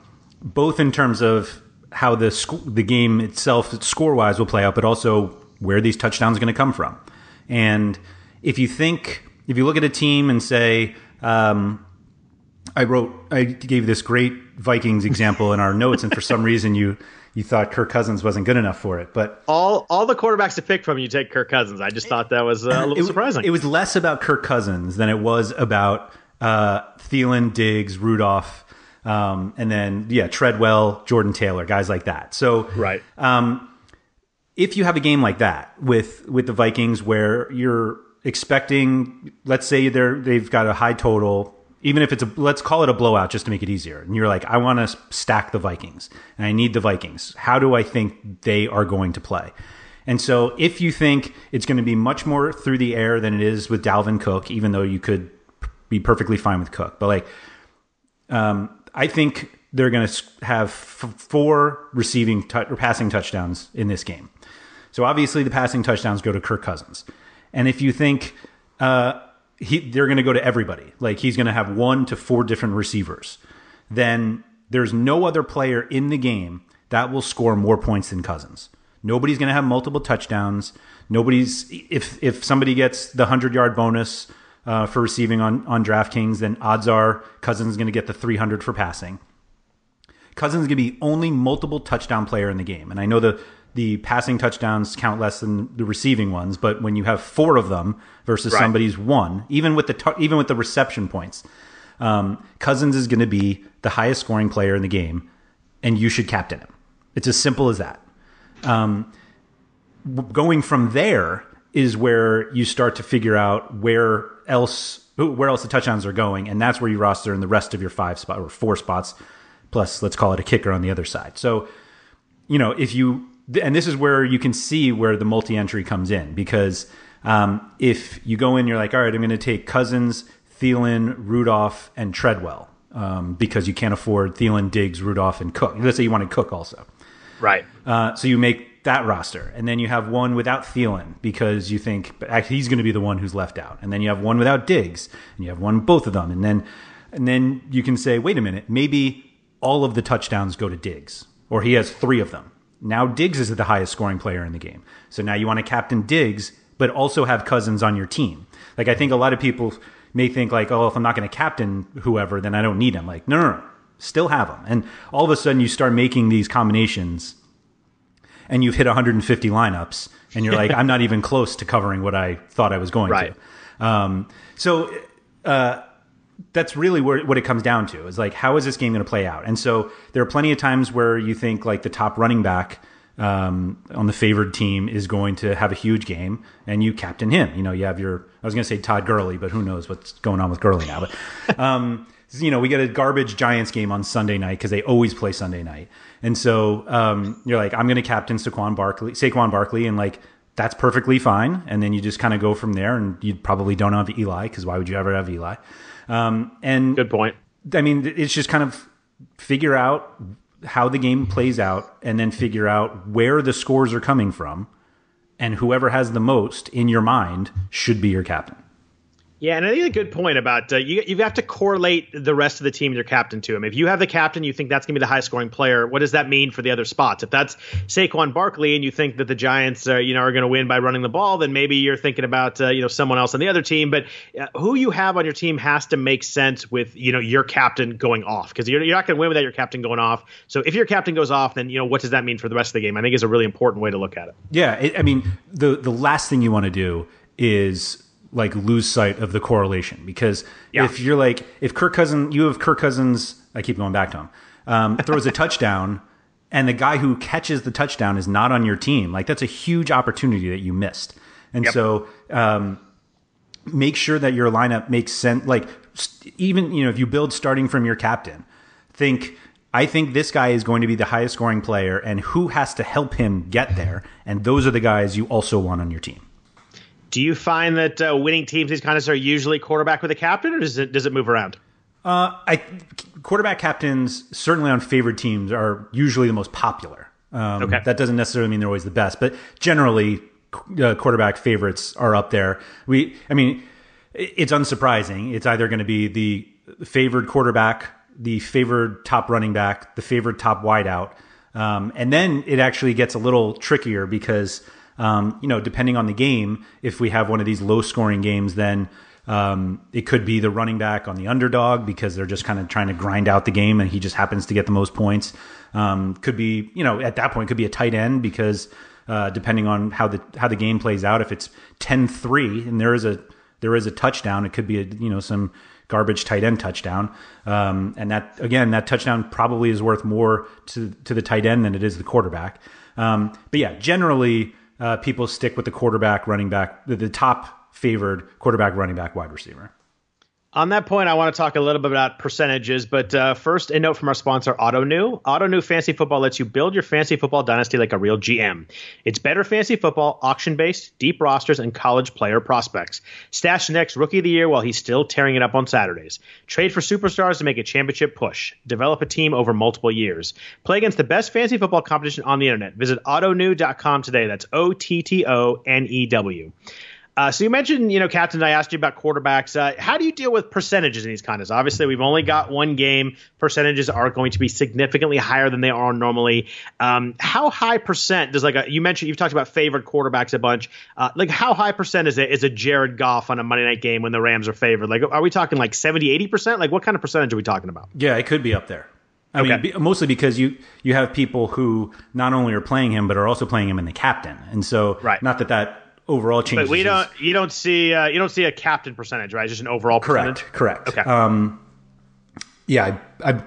both in terms of how the sc- the game itself, score wise, will play out, but also where these touchdowns are going to come from. And if you think, if you look at a team and say, um, I wrote, I gave this great Vikings example in our notes, and for some reason you you thought Kirk Cousins wasn't good enough for it. But all all the quarterbacks to pick from, you take Kirk Cousins. I just thought that was uh, a little it, surprising. It was less about Kirk Cousins than it was about uh, Thielen, Diggs, Rudolph, um, and then yeah, Treadwell, Jordan Taylor, guys like that. So right. Um, if you have a game like that with with the Vikings, where you're expecting, let's say they're they've got a high total even if it's a let's call it a blowout just to make it easier. And you're like i want to stack the vikings and i need the vikings. How do i think they are going to play? And so if you think it's going to be much more through the air than it is with dalvin cook even though you could be perfectly fine with cook but like um, i think they're going to have f- four receiving t- or passing touchdowns in this game. So obviously the passing touchdowns go to kirk cousins. And if you think uh, he, they're going to go to everybody. Like he's going to have one to four different receivers. Then there's no other player in the game that will score more points than Cousins. Nobody's going to have multiple touchdowns. Nobody's if if somebody gets the hundred yard bonus uh, for receiving on on DraftKings, then odds are Cousins is going to get the three hundred for passing. Cousins is going to be only multiple touchdown player in the game, and I know the the passing touchdowns count less than the receiving ones, but when you have four of them versus right. somebody's one, even with the t- even with the reception points, um, Cousins is going to be the highest scoring player in the game, and you should captain him. It's as simple as that. Um, going from there is where you start to figure out where else where else the touchdowns are going, and that's where you roster in the rest of your five spot or four spots, plus let's call it a kicker on the other side. So, you know, if you and this is where you can see where the multi-entry comes in because um, if you go in, you're like, all right, I'm going to take Cousins, Thielen, Rudolph, and Treadwell um, because you can't afford Thielen, Diggs, Rudolph, and Cook. Let's say you wanted Cook also, right? Uh, so you make that roster, and then you have one without Thielen because you think actually he's going to be the one who's left out, and then you have one without Diggs, and you have one both of them, and then and then you can say, wait a minute, maybe all of the touchdowns go to Diggs, or he has three of them now Diggs is the highest scoring player in the game. So now you want to captain Diggs, but also have Cousins on your team. Like I think a lot of people may think like, oh, if I'm not going to captain whoever, then I don't need him. Like, no, no, no, still have him. And all of a sudden you start making these combinations and you've hit 150 lineups and you're like, I'm not even close to covering what I thought I was going right. to. Um, so, uh, that's really where, what it comes down to is like how is this game going to play out? And so there are plenty of times where you think like the top running back um, on the favored team is going to have a huge game and you captain him. You know you have your i was going to say todd Gurley, but who knows what's going on with Gurley now but um, you know we get a garbage giants game on sunday night because they always play sunday night. And so um, you're like i'm going to captain saquon barkley saquon barkley and like that's perfectly fine. And then you just kind of go from there and you probably don't have eli because why would you ever have eli um, and good point. I mean, it's just kind of figure out how the game plays out and then figure out where the scores are coming from. And whoever has the most in your mind should be your captain. Yeah, and I think a good point about uh, you. You have to correlate the rest of the team, your captain, to him. If you have the captain, you think that's going to be the high scoring player. What does that mean for the other spots? If that's Saquon Barkley, and you think that the Giants, are, you know, are going to win by running the ball, then maybe you're thinking about uh, you know someone else on the other team. But uh, who you have on your team has to make sense with you know your captain going off because you're, you're not going to win without your captain going off. So if your captain goes off, then you know what does that mean for the rest of the game? I think is a really important way to look at it. Yeah, it, I mean the the last thing you want to do is like lose sight of the correlation because yeah. if you're like if Kirk Cousins, you have Kirk Cousins, I keep going back to him, um, throws a touchdown, and the guy who catches the touchdown is not on your team, like that's a huge opportunity that you missed, and yep. so um, make sure that your lineup makes sense. Like even you know if you build starting from your captain, think. I think this guy is going to be the highest scoring player, and who has to help him get there? And those are the guys you also want on your team. Do you find that uh, winning teams these of are usually quarterback with a captain, or does it does it move around? Uh, I quarterback captains certainly on favored teams are usually the most popular. Um, okay. That doesn't necessarily mean they're always the best, but generally, uh, quarterback favorites are up there. We, I mean, it's unsurprising. It's either going to be the favored quarterback, the favored top running back, the favored top wideout, um, and then it actually gets a little trickier because um, you know, depending on the game, if we have one of these low scoring games, then um, it could be the running back on the underdog because they're just kind of trying to grind out the game and he just happens to get the most points. Um, could be, you know, at that point, could be a tight end because uh, depending on how the how the game plays out, if it's 10-3 and there is a there is a touchdown, it could be a you know some garbage tight end touchdown. Um, and that again, that touchdown probably is worth more to to the tight end than it is the quarterback. Um, but yeah, generally uh, people stick with the quarterback, running back, the, the top favored quarterback, running back, wide receiver. On that point, I want to talk a little bit about percentages, but uh, first, a note from our sponsor, Ottoneu. Auto New Fantasy Football lets you build your fantasy football dynasty like a real GM. It's better fantasy football, auction based, deep rosters, and college player prospects. Stash next rookie of the year while he's still tearing it up on Saturdays. Trade for superstars to make a championship push. Develop a team over multiple years. Play against the best fantasy football competition on the internet. Visit ottoneu.com today. That's O T T O N E W. Uh, so you mentioned, you know, Captain, I asked you about quarterbacks. Uh, how do you deal with percentages in these contests? Obviously, we've only got one game. Percentages are going to be significantly higher than they are normally. Um, how high percent does like a, you mentioned you've talked about favored quarterbacks a bunch. Uh, like how high percent is it is a Jared Goff on a Monday night game when the Rams are favored? Like are we talking like 70, 80 percent? Like what kind of percentage are we talking about? Yeah, it could be up there. I okay. mean, mostly because you you have people who not only are playing him but are also playing him in the captain, and so right. not that that overall changes. But we don't. You don't see. Uh, you don't see a captain percentage, right? Just an overall. Correct. Percentage? Correct. Okay. Um, yeah, I, I,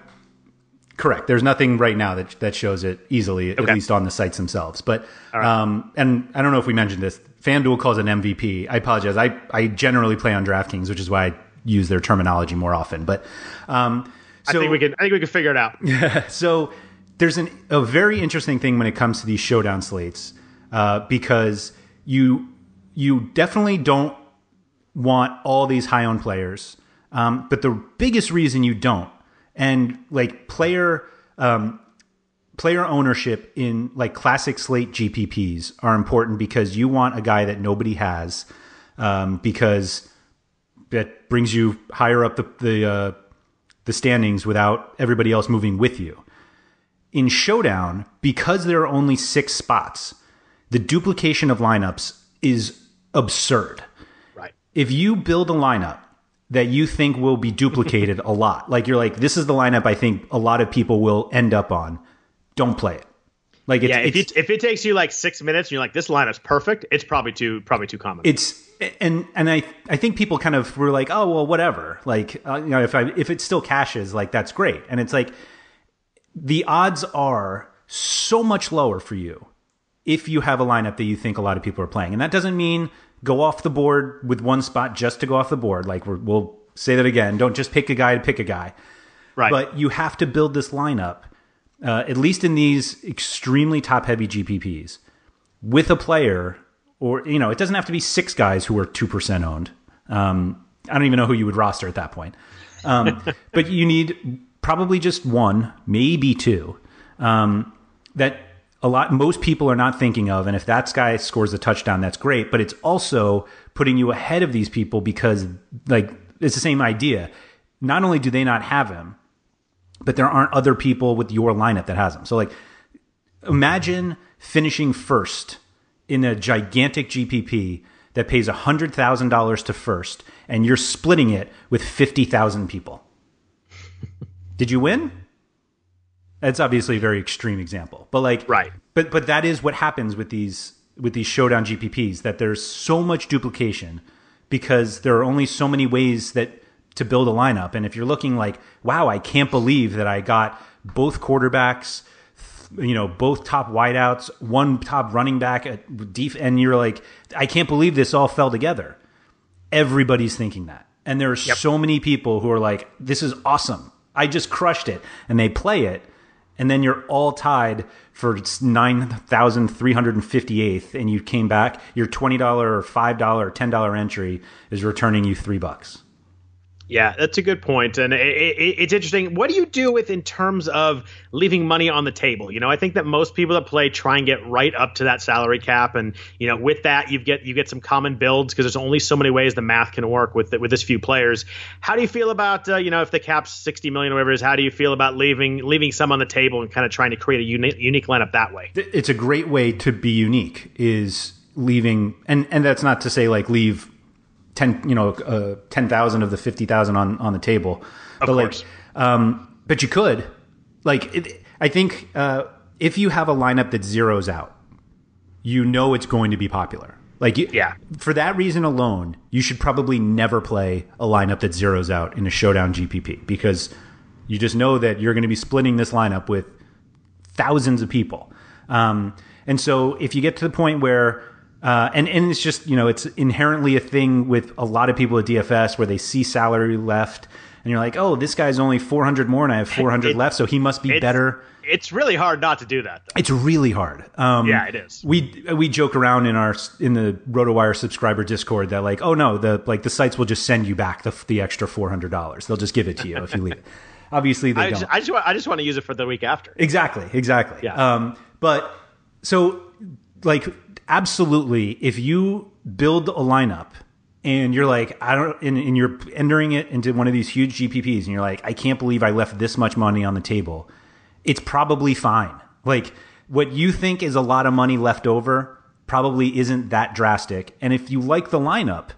correct. There's nothing right now that that shows it easily, okay. at least on the sites themselves. But right. um, and I don't know if we mentioned this. FanDuel calls an MVP. I apologize. I I generally play on DraftKings, which is why I use their terminology more often. But um, so, I think we can. I think we can figure it out. Yeah. So there's an, a very interesting thing when it comes to these showdown slates uh, because you you definitely don't want all these high owned players. Um, but the biggest reason you don't, and like player um, player ownership in like classic slate GPPs are important because you want a guy that nobody has um, because that brings you higher up the the, uh, the standings without everybody else moving with you. In Showdown, because there are only six spots, the duplication of lineups is absurd. Right. If you build a lineup that you think will be duplicated a lot, like you're like, this is the lineup I think a lot of people will end up on, don't play it. Like it's, yeah, if, it's, it, if it takes you like six minutes and you're like, this lineup's perfect, it's probably too probably too common. It's and and I I think people kind of were like, oh well, whatever. Like uh, you know, if I if it still cashes, like that's great. And it's like the odds are so much lower for you if you have a lineup that you think a lot of people are playing. And that doesn't mean go off the board with one spot just to go off the board. Like we will say that again. Don't just pick a guy to pick a guy. Right. But you have to build this lineup, uh, at least in these extremely top heavy GPPs, with a player, or, you know, it doesn't have to be six guys who are 2% owned. Um, I don't even know who you would roster at that point. Um, but you need probably just one, maybe two, um, that a lot most people are not thinking of. And if that guy scores a touchdown, that's great. But it's also putting you ahead of these people because like it's the same idea. Not only do they not have him, but there aren't other people with your lineup that has him. So like imagine finishing first in a gigantic GPP that pays $100,000 to first and you're splitting it with 50,000 people. Did you win? That's obviously a very extreme example, but like, right. But but that is what happens with these with these showdown GPPs. That there's so much duplication because there are only so many ways that to build a lineup. And if you're looking like, wow, I can't believe that I got both quarterbacks, you know, both top wideouts, one top running back, a def- and you're like, I can't believe this all fell together. Everybody's thinking that. And there are yep. so many people who are like, this is awesome. I just crushed it. And they play it and then you're all tied for 9,358th and you came back, your $20 or $5 or $10 entry is returning you 3 bucks. Yeah, that's a good point, and it, it, it's interesting. What do you do with in terms of leaving money on the table? You know, I think that most people that play try and get right up to that salary cap, and you know, with that you get you get some common builds because there's only so many ways the math can work with with this few players. How do you feel about uh, you know if the cap's 60 million or whatever it is? How do you feel about leaving leaving some on the table and kind of trying to create a unique unique lineup that way? It's a great way to be unique. Is leaving and and that's not to say like leave ten, you know, uh, ten thousand of the fifty thousand on on the table. Of but course. like, um, but you could, like, it, I think uh, if you have a lineup that zeroes out, you know it's going to be popular. Like, you, yeah, for that reason alone, you should probably never play a lineup that zeroes out in a showdown GPP because you just know that you're going to be splitting this lineup with thousands of people. Um, and so if you get to the point where uh, and and it's just you know it's inherently a thing with a lot of people at DFS where they see salary left and you're like oh this guy's only 400 more and I have 400 it, left so he must be it's, better. It's really hard not to do that. Though. It's really hard. Um, yeah, it is. We we joke around in our in the RotoWire subscriber Discord that like oh no the like the sites will just send you back the the extra 400 dollars they'll just give it to you if you leave it. Obviously they I don't. Just, I just want, I just want to use it for the week after. Exactly, exactly. Yeah. Um, but so like absolutely, if you build a lineup and you're like, I don't, and, and, you're entering it into one of these huge GPPs, and you're like, I can't believe I left this much money on the table. It's probably fine. Like what you think is a lot of money left over probably isn't that drastic. And if you like the lineup,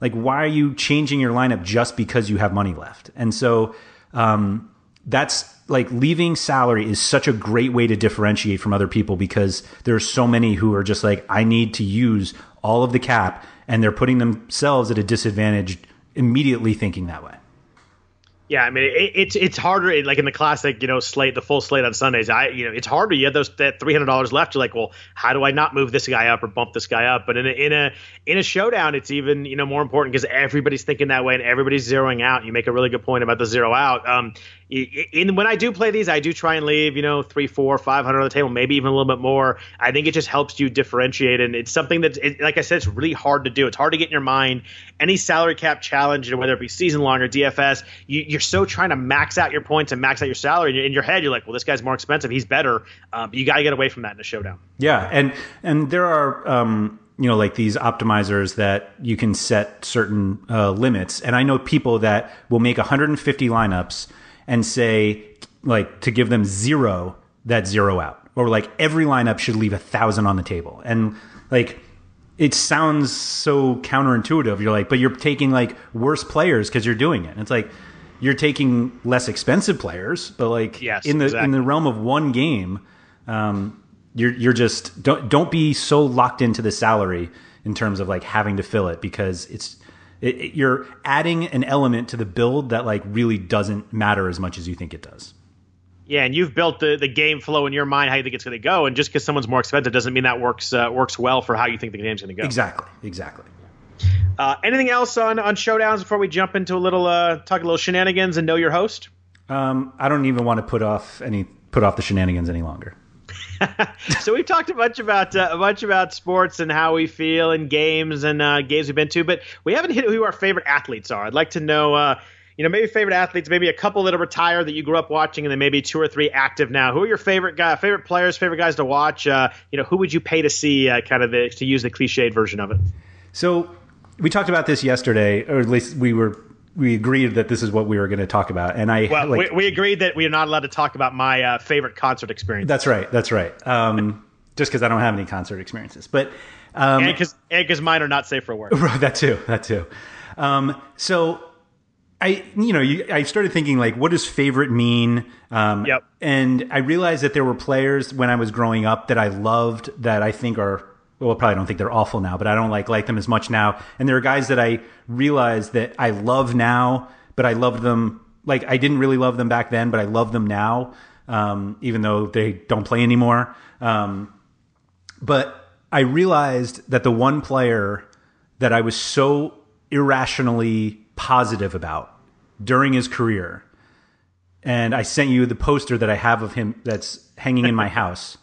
like why are you changing your lineup just because you have money left? And so um, that's like leaving salary is such a great way to differentiate from other people because there's so many who are just like I need to use all of the cap and they're putting themselves at a disadvantage immediately thinking that way. Yeah, I mean it, it's it's harder like in the classic you know slate the full slate on Sundays. I you know it's harder. You have those that three hundred dollars left. You're like, well, how do I not move this guy up or bump this guy up? But in a in a in a showdown, it's even you know more important because everybody's thinking that way and everybody's zeroing out. You make a really good point about the zero out. Um, when I do play these, I do try and leave you know three, four, five hundred on the table, maybe even a little bit more. I think it just helps you differentiate, and it's something that, it, like I said, it's really hard to do. It's hard to get in your mind any salary cap challenge, you know, whether it be season long or DFS. You, are so trying to max out your points and max out your salary. In your head, you're like, well, this guy's more expensive, he's better. Um, but you got to get away from that in a showdown. Yeah, and and there are. Um, you know, like these optimizers that you can set certain uh, limits. And I know people that will make 150 lineups and say like to give them zero that zero out. Or like every lineup should leave a thousand on the table. And like it sounds so counterintuitive. You're like but you're taking like worse players because you're doing it. And it's like you're taking less expensive players but like yes, in the exactly. in the realm of one game um, you're you're just don't don't be so locked into the salary in terms of like having to fill it because it's it, it, you're adding an element to the build that like really doesn't matter as much as you think it does. Yeah, and you've built the, the game flow in your mind how you think it's going to go, and just because someone's more expensive doesn't mean that works uh, works well for how you think the game's going to go. Exactly, exactly. Uh, anything else on on showdowns before we jump into a little uh, talk a little shenanigans and know your host? Um, I don't even want to put off any put off the shenanigans any longer. so we've talked a bunch about uh, a bunch about sports and how we feel and games and uh, games we've been to, but we haven't hit who our favorite athletes are. I'd like to know, uh, you know, maybe favorite athletes, maybe a couple that are retired that you grew up watching, and then maybe two or three active now. Who are your favorite guy, favorite players, favorite guys to watch? Uh, you know, who would you pay to see? Uh, kind of the, to use the cliched version of it. So we talked about this yesterday, or at least we were we agreed that this is what we were going to talk about, and I well, like, we, we, agreed that we are not allowed to talk about my uh, favorite concert experience. That's right. That's right. Um, just because I don't have any concert experiences, but um, and because mine are not safe for work. that too. That too. Um, so I, you know, you, I started thinking like, what does favorite mean? Um, yep. And I realized that there were players when I was growing up that I loved that I think are well, probably don't think they're awful now, but I don't like like them as much now. And there are guys that I realize that I love now, but I loved them like I didn't really love them back then, but I love them now, um, even though they don't play anymore. Um, but I realized that the one player that I was so irrationally positive about during his career, and I sent you the poster that I have of him that's hanging in my house,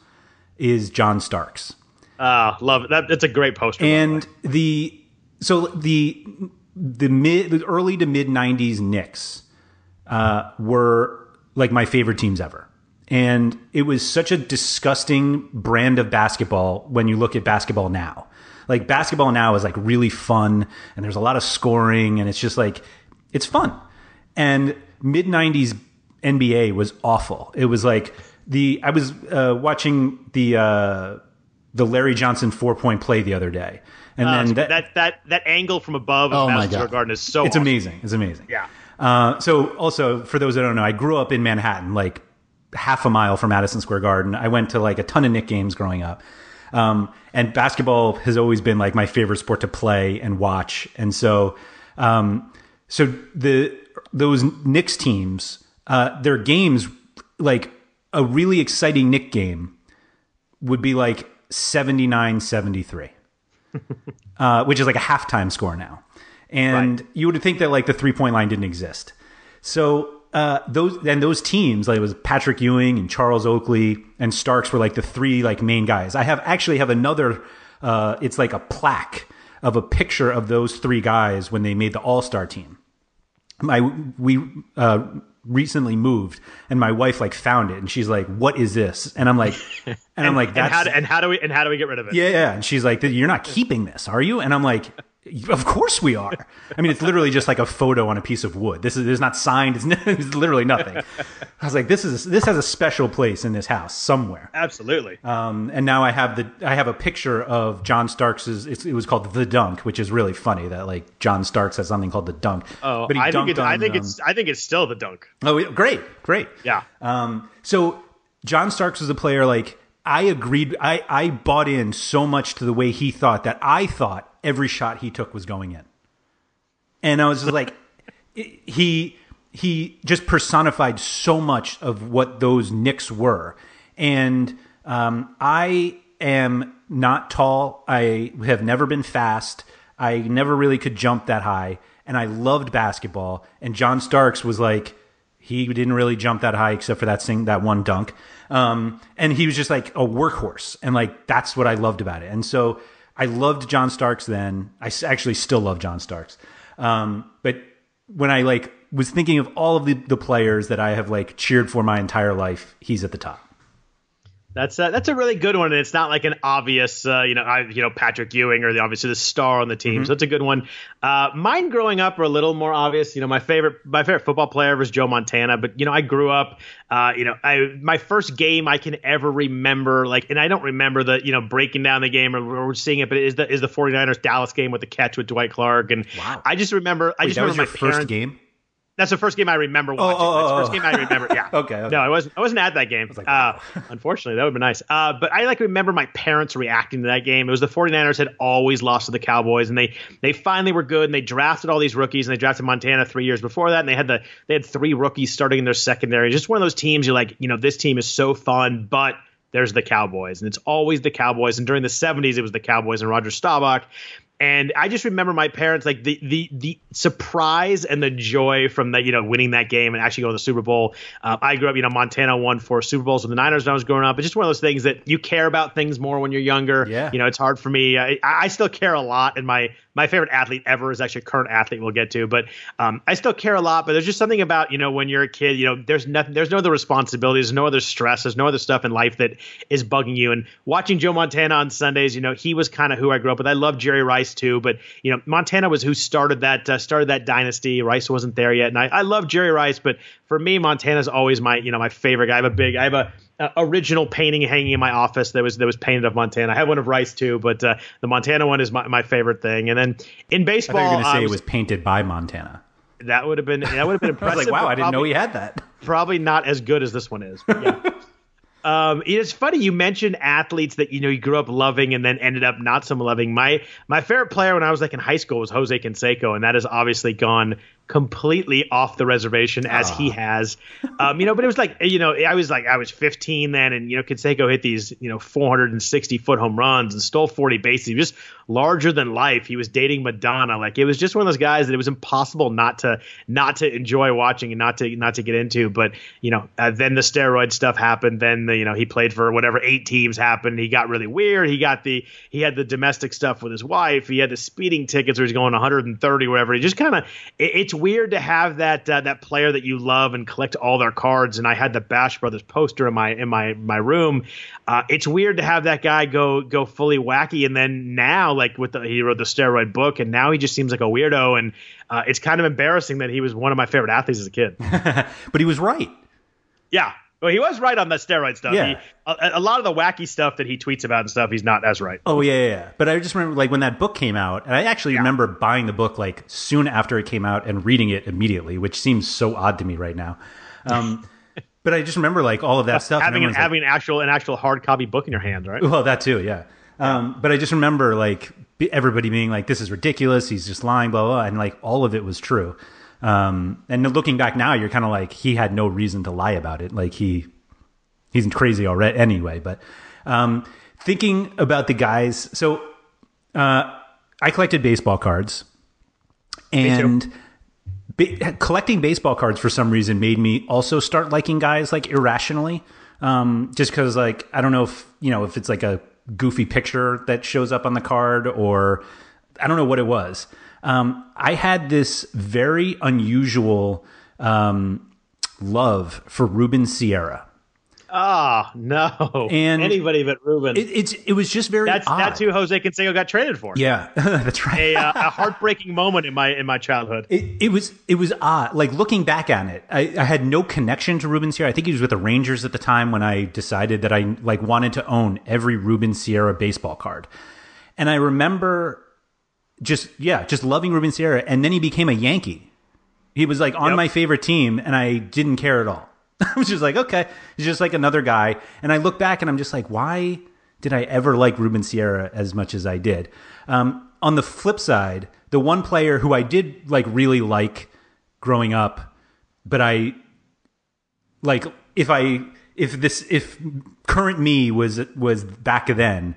is John Starks. Uh, love it. That, that's a great poster. And the so the the mid the early to mid '90s Knicks uh, were like my favorite teams ever, and it was such a disgusting brand of basketball when you look at basketball now. Like basketball now is like really fun, and there's a lot of scoring, and it's just like it's fun. And mid '90s NBA was awful. It was like the I was uh, watching the. Uh, the Larry Johnson four point play the other day. And uh, then that, that, that that angle from above oh Madison Square Garden is so it's awesome. amazing. It's amazing. Yeah. Uh, so also for those that don't know, I grew up in Manhattan, like half a mile from Madison Square Garden. I went to like a ton of Knick games growing up. Um, and basketball has always been like my favorite sport to play and watch. And so, um, so the those Knicks teams, uh, their games, like a really exciting Knick game, would be like 79 73, uh, which is like a halftime score now. And right. you would think that like the three point line didn't exist. So uh, those and those teams, like it was Patrick Ewing and Charles Oakley and Starks were like the three like main guys. I have actually have another. Uh, it's like a plaque of a picture of those three guys when they made the All Star team. My we uh, recently moved and my wife like found it and she's like what is this? And i'm like and, and i'm like that's and how, do, and how do we and how do we get rid of it? Yeah yeah and she's like you're not keeping this are you? And i'm like of course we are. I mean, it's literally just like a photo on a piece of wood. This is it's not signed. It's, it's literally nothing. I was like, this is this has a special place in this house somewhere. Absolutely. Um, and now I have the I have a picture of John Starks's. it was called the dunk, which is really funny that like John Starks has something called the dunk. Oh, but he I think it's, on, I think um, it's I think it's still the dunk. Oh, great, great. Yeah. Um, so John Starks was a player like I agreed. I, I bought in so much to the way he thought that I thought every shot he took was going in. And I was just like, he he just personified so much of what those Knicks were. And um, I am not tall. I have never been fast. I never really could jump that high. And I loved basketball. And John Starks was like, he didn't really jump that high except for that sing that one dunk. Um, and he was just like a workhorse. And like, that's what I loved about it. And so I loved John Starks then. I actually still love John Starks. Um, but when I like was thinking of all of the, the players that I have like cheered for my entire life, he's at the top. That's a, that's a really good one, and it's not like an obvious, uh, you know, I, you know, Patrick Ewing or the obviously the star on the team. Mm-hmm. So it's a good one. Uh, mine growing up are a little more obvious. You know, my favorite my favorite football player was Joe Montana, but you know, I grew up, uh, you know, I my first game I can ever remember, like, and I don't remember the you know breaking down the game or, or seeing it, but it is the is the 49ers Dallas game with the catch with Dwight Clark, and wow. I just remember I Wait, just remember my first game. That's the first game I remember watching. Oh, oh, That's the first game I remember. Yeah. okay, okay, No, I wasn't. I wasn't at that game. Like, uh, unfortunately, that would be nice. Uh, but I like remember my parents reacting to that game. It was the 49ers had always lost to the Cowboys, and they they finally were good, and they drafted all these rookies, and they drafted Montana three years before that, and they had the they had three rookies starting in their secondary. Just one of those teams you're like, you know, this team is so fun, but there's the Cowboys, and it's always the Cowboys. And during the 70s, it was the Cowboys and Roger Staubach. And I just remember my parents like the the the surprise and the joy from that you know winning that game and actually going to the Super Bowl. Uh, I grew up, you know, Montana won four Super Bowls with the Niners when I was growing up. It's just one of those things that you care about things more when you're younger. Yeah. You know, it's hard for me. I, I still care a lot, in my my favorite athlete ever is actually a current athlete we'll get to, but um, I still care a lot. But there's just something about you know when you're a kid, you know, there's nothing, there's no other responsibilities, no other stress, there's no other stuff in life that is bugging you. And watching Joe Montana on Sundays, you know, he was kind of who I grew up with. I love Jerry Rice too, but you know, Montana was who started that uh, started that dynasty. Rice wasn't there yet, and I, I love Jerry Rice, but for me, Montana's always my you know my favorite guy. I have a big, I have a uh, original painting hanging in my office that was that was painted of Montana. I have one of Rice too, but uh, the Montana one is my, my favorite thing. And then in I baseball, thought you were going to say um, it was painted by Montana. that would have been that would have been I was impressive. like, wow, I didn't know he had that. probably not as good as this one is. Yeah. Um, it's funny you mentioned athletes that you know you grew up loving and then ended up not so loving. My my favorite player when I was like in high school was Jose Canseco, and that has obviously gone completely off the reservation as he has. Um, you know, but it was like you know I was like I was 15 then, and you know Canseco hit these you know 460 foot home runs and stole 40 bases. He was just larger than life. He was dating Madonna. Like it was just one of those guys that it was impossible not to not to enjoy watching and not to not to get into. But you know, uh, then the steroid stuff happened. Then the, you know he played for whatever eight teams happened. He got really weird. He got the he had the domestic stuff with his wife. He had the speeding tickets where he's going 130 whatever. He just kind of it, it's weird to have that uh, that player that you love and collect all their cards. And I had the Bash Brothers poster in my in my my room. Uh, it's weird to have that guy go go fully wacky. And then now like with the he wrote the steroid book, and now he just seems like a weirdo. And uh, it's kind of embarrassing that he was one of my favorite athletes as a kid. but he was right. Yeah. Well, he was right on the steroid stuff. Yeah. He, a, a lot of the wacky stuff that he tweets about and stuff, he's not as right. Oh yeah, yeah, yeah. But I just remember like when that book came out, and I actually remember buying the book like soon after it came out and reading it immediately, which seems so odd to me right now. Um, but I just remember like all of that stuff. having an, everyone's like- an actual an actual hard copy book in your hands, right? Well, that too, yeah. Um, but I just remember like everybody being like, "This is ridiculous. He's just lying." Blah blah, blah. and like all of it was true. Um, and looking back now, you're kind of like he had no reason to lie about it. Like he he's crazy already anyway. But um, thinking about the guys, so uh, I collected baseball cards, and ba- collecting baseball cards for some reason made me also start liking guys like irrationally. Um, just because, like, I don't know if you know if it's like a goofy picture that shows up on the card, or I don't know what it was. Um, I had this very unusual um, love for Ruben Sierra. Oh no! And anybody but Ruben. It, it's it was just very that's odd. that's who Jose Canseco got traded for. Yeah, that's right. A, uh, a heartbreaking moment in my in my childhood. It, it was it was odd. Like looking back on it, I, I had no connection to Ruben Sierra. I think he was with the Rangers at the time when I decided that I like wanted to own every Ruben Sierra baseball card. And I remember just yeah, just loving Ruben Sierra. And then he became a Yankee. He was like on Yep. my favorite team, and I didn't care at all. I was just like, okay, he's just like another guy. And I look back and I'm just like, why did I ever like Ruben Sierra as much as I did? Um, on the flip side, the one player who I did like really like growing up, but I like if I if this if current me was was back then,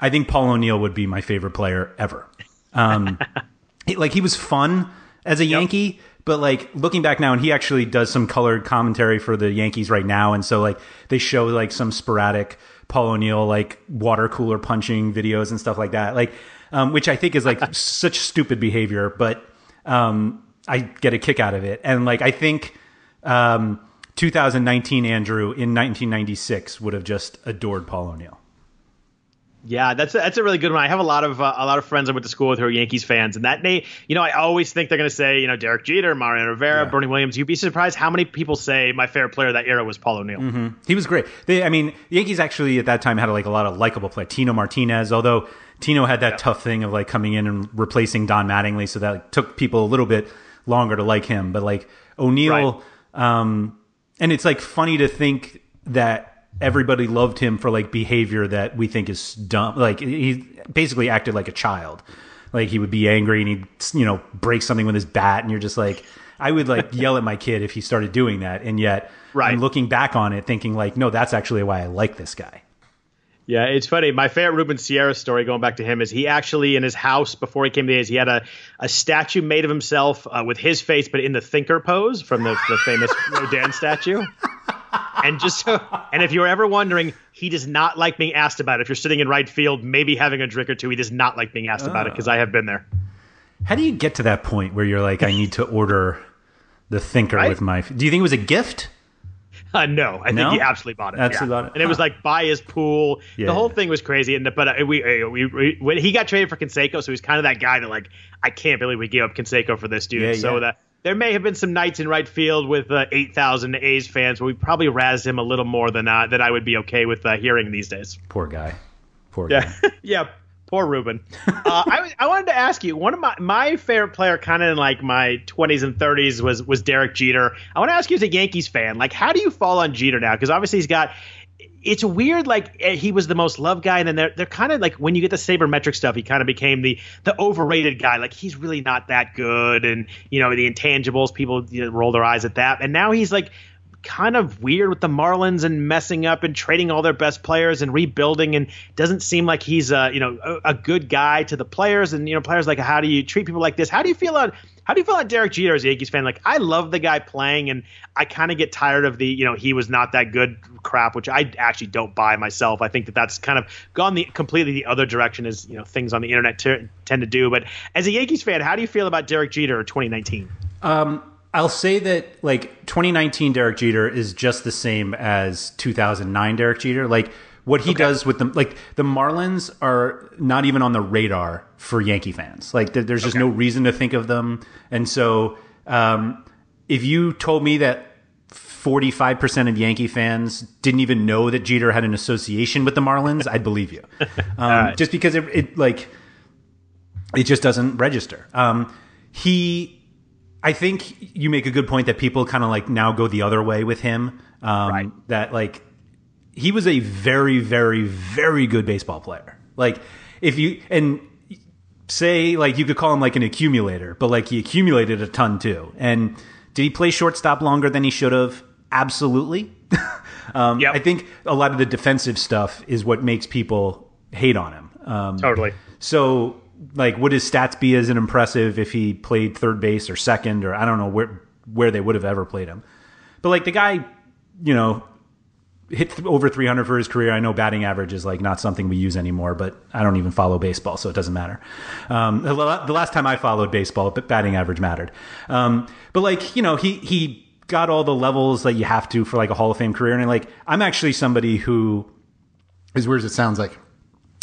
I think Paul O'Neill would be my favorite player ever. Um, he- like he was fun as a Yankee, but like looking back now, and he actually does some colored commentary for the Yankees right now, and so like they show like some sporadic Paul O'Neill like water cooler punching videos and stuff like that, like um, which I think is like such stupid behavior, but um, I get a kick out of it, and like I think. Um, 2019 Andrew in 1996 would have just adored Paul O'Neill. Yeah, that's a, that's a really good one. I have a lot of uh, a lot of friends I went to school with who are Yankees fans, and that name, you know, I always think they're going to say, you know, Derek Jeter, Mariano Rivera, Yeah. Bernie Williams. You'd be surprised how many people say my favorite player of that era was Paul O'Neill. He was great. They, I mean, the Yankees actually at that time had like a lot of likable play. Tino Martinez, although Tino had that tough thing of like coming in and replacing Don Mattingly, so that took people a little bit longer to like him. But like O'Neill, um, and it's like funny to think that everybody loved him for like behavior that we think is dumb. Like he basically acted like a child. Like he would be angry and he'd you know break something with his bat, and you're just like. I would like yell at my kid if he started doing that, and yet Right. I'm looking back on it thinking like, no, that's actually why I like this guy. Yeah, it's funny. My favorite Ruben Sierra story, going back to him, is he actually in his house before he came to the A's, he had a, a statue made of himself uh, with his face, but in the thinker pose from the, the famous Rodin statue. And just so, and if you're ever wondering, he does not like being asked about it. If you're sitting in right field, maybe having a drink or two, he does not like being asked about it because I have been there. How do you get to that point where you're like, I need to order the thinker Right? with my? Do you think it was a gift? Uh, no, I No? think he absolutely bought it. Absolutely yeah. bought it. and it was like by his pool. Yeah. The whole thing was crazy. And but uh, we, uh, we we when he got traded for Canseco, so he's kind of that guy that like I can't believe we gave up Canseco for this dude. Yeah, so yeah. that there may have been some nights in right field with uh, eight thousand A's fans where we probably razzed him a little more than uh, that I would be okay with uh, hearing these days. Poor guy. Poor guy. Yeah, yeah. Poor Ruben. uh, I, I wanted to ask you one of my my favorite player, kind of in like my twenties and thirties, was was Derek Jeter. I want to ask you as a Yankees fan, like how do you fall on Jeter now? Because obviously he's got. It's weird, like eh, he was the most loved guy, and then they're they're kind of like when you get the sabermetric stuff, he kind of became the the overrated guy. Like he's really not that good, and you know the intangibles, people you know, roll their eyes at that, and now he's like kind of weird with the Marlins and messing up and trading all their best players and rebuilding and doesn't seem like he's a you know a, a good guy to the players and you know players like how do you treat people like this? How do you feel on how do you feel on Derek Jeter as a Yankees fan? Like I love the guy playing and I kind of get tired of the you know he was not that good crap, which I actually don't buy myself. I think that that's kind of gone the completely the other direction as you know things on the internet t- tend to do. But as a Yankees fan, how do you feel about Derek Jeter in 2019? Um, I'll say that like 2019 Derek Jeter is just the same as 2009 Derek Jeter. Like what he does with them, like the Marlins are not even on the radar for Yankee fans. Like there, there's just no reason to think of them. And so, um, if you told me that 45% of Yankee fans didn't even know that Jeter had an association with the Marlins, I'd believe you. Um, Just because it, it like it just doesn't register. Um, he, I think you make a good point that people kind of like now go the other way with him. Um, Right. That like he was a very, very, very good baseball player. Like if you and say like you could call him like an accumulator, but like he accumulated a ton too. And did he play shortstop longer than he should have? Absolutely. um, Yep. I think a lot of the defensive stuff is what makes people hate on him. Um, Totally. so, like, would his stats be as impressive if he played third base or second, or I don't know where where they would have ever played him? But like the guy, you know, hit th- over 300 for his career. I know batting average is like not something we use anymore, but I don't even follow baseball, so it doesn't matter. Um, the, last time I followed baseball, but batting average mattered. Um, but like, you know, he he got all the levels that you have to for like a Hall of Fame career, and like, I'm actually somebody who, as weird as it sounds, like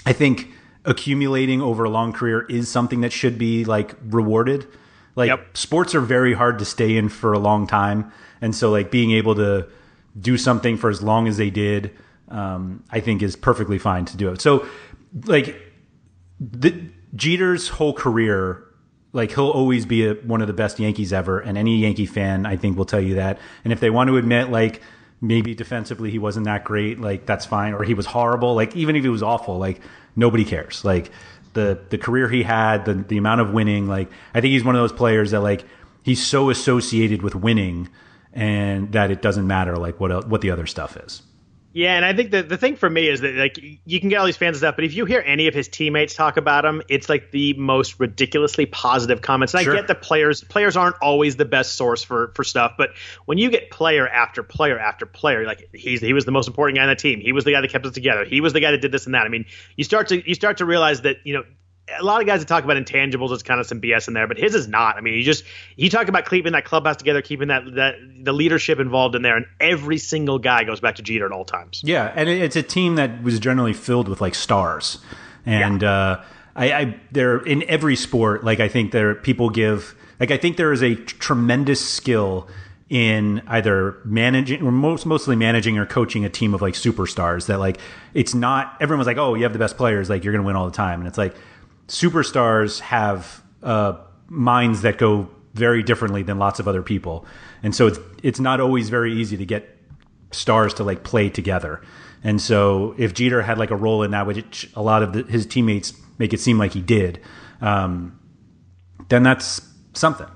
I think accumulating over a long career is something that should be like rewarded. Like Yep. sports are very hard to stay in for a long time, and so like being able to do something for as long as they did, um, I think is perfectly fine to do it. So, like the Jeter's whole career, like he'll always be a, one of the best Yankees ever, and any Yankee fan I think will tell you that. And if they want to admit like maybe defensively he wasn't that great, like that's fine, or he was horrible, like even if he was awful, like nobody cares. Like the the career he had, the the amount of winning, like I think he's one of those players that like he's so associated with winning, and that it doesn't matter like what what the other stuff is. Yeah, and I think the the thing for me is that like you can get all these fans and stuff, but if you hear any of his teammates talk about him, it's like the most ridiculously positive comments. And Sure. I get that players players aren't always the best source for for stuff, but when you get player after player after player, like he's he was the most important guy on the team, he was the guy that kept us together, he was the guy that did this and that. I mean, you start to you start to realize that you know. A lot of guys that talk about intangibles, it's kind of some BS in there, but his is not. I mean, he just he talked about keeping that clubhouse together, keeping that that the leadership involved in there, and every single guy goes back to Jeter at all times. Yeah, and it's a team that was generally filled with like stars, and uh, I, I they're in every sport. Like I think there people give like I think there is a tremendous skill in either managing or most mostly managing or coaching a team of like superstars that like it's not everyone's like oh you have the best players like you're gonna win all the time and it's like superstars have uh, minds that go very differently than lots of other people and so it's it's not always very easy to get stars to like play together. And so if Jeter had like a role in that, which a lot of the, his teammates make it seem like he did, um, then that's something.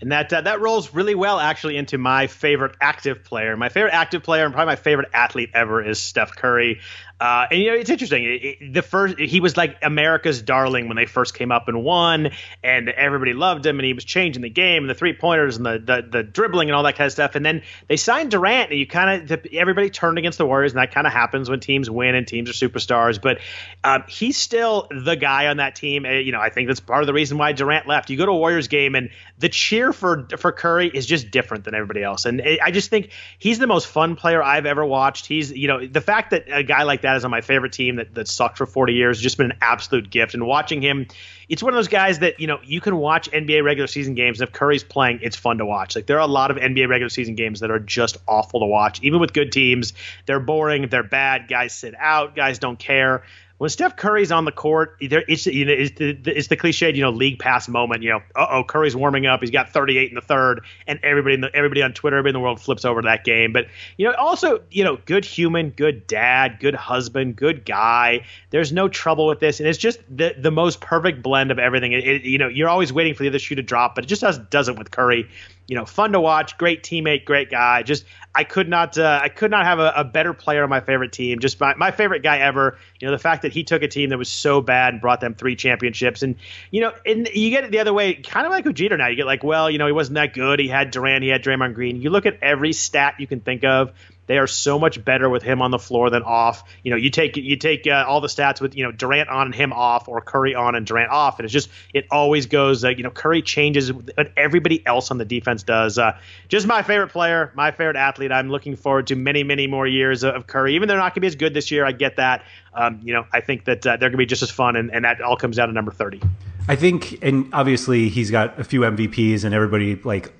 And that uh, that rolls really well actually into my favorite active player. My favorite active player and probably my favorite athlete ever is Steph Curry. Uh, and you know, it's interesting. It, it, the first he was like America's darling when they first came up and won, and everybody loved him, and he was changing the game and the three pointers and the, the the dribbling and all that kind of stuff. And then they signed Durant, and you kind of everybody turned against the Warriors, and that kind of happens when teams win and teams are superstars. But um, he's still the guy on that team. And, you know, I think that's part of the reason why Durant left. You go to a Warriors game, and the cheer for for Curry is just different than everybody else. And I just think he's the most fun player I've ever watched. He's you know the fact that a guy like that is on my favorite team that, that sucked for 40 years just been an absolute gift. And watching him, it's one of those guys that, you know, you can watch NBA regular season games. And if Curry's playing, it's fun to watch. Like there are a lot of NBA regular season games that are just awful to watch. Even with good teams, they're boring, they're bad. Guys sit out, guys don't care when Steph Curry's on the court, it's you know it's the, it's the cliched you know league pass moment. You know, uh oh, Curry's warming up. He's got 38 in the third, and everybody in the, everybody on Twitter, everybody in the world flips over to that game. But you know, also you know, good human, good dad, good husband, good guy. There's no trouble with this, and it's just the the most perfect blend of everything. It, it, you know, you're always waiting for the other shoe to drop, but it just does, doesn't with Curry you know, fun to watch, great teammate, great guy. Just I could not uh, I could not have a, a, better player on my favorite team. Just my, my favorite guy ever. You know, the fact that he took a team that was so bad and brought them three championships. And you know, and you get it the other way, kind of like Jeter now. You get like, well, you know, he wasn't that good. He had Durant, he had Draymond Green. You look at every stat you can think of they are so much better with him on the floor than off. You know, you take you take uh, all the stats with you know Durant on and him off, or Curry on and Durant off, and it's just it always goes. Uh, you know, Curry changes but everybody else on the defense does. Uh, just my favorite player, my favorite athlete. I'm looking forward to many many more years of Curry. Even they're not going to be as good this year, I get that. Um, you know, I think that uh, they're going to be just as fun, and, and that all comes down to number thirty. I think, and obviously he's got a few MVPs, and everybody like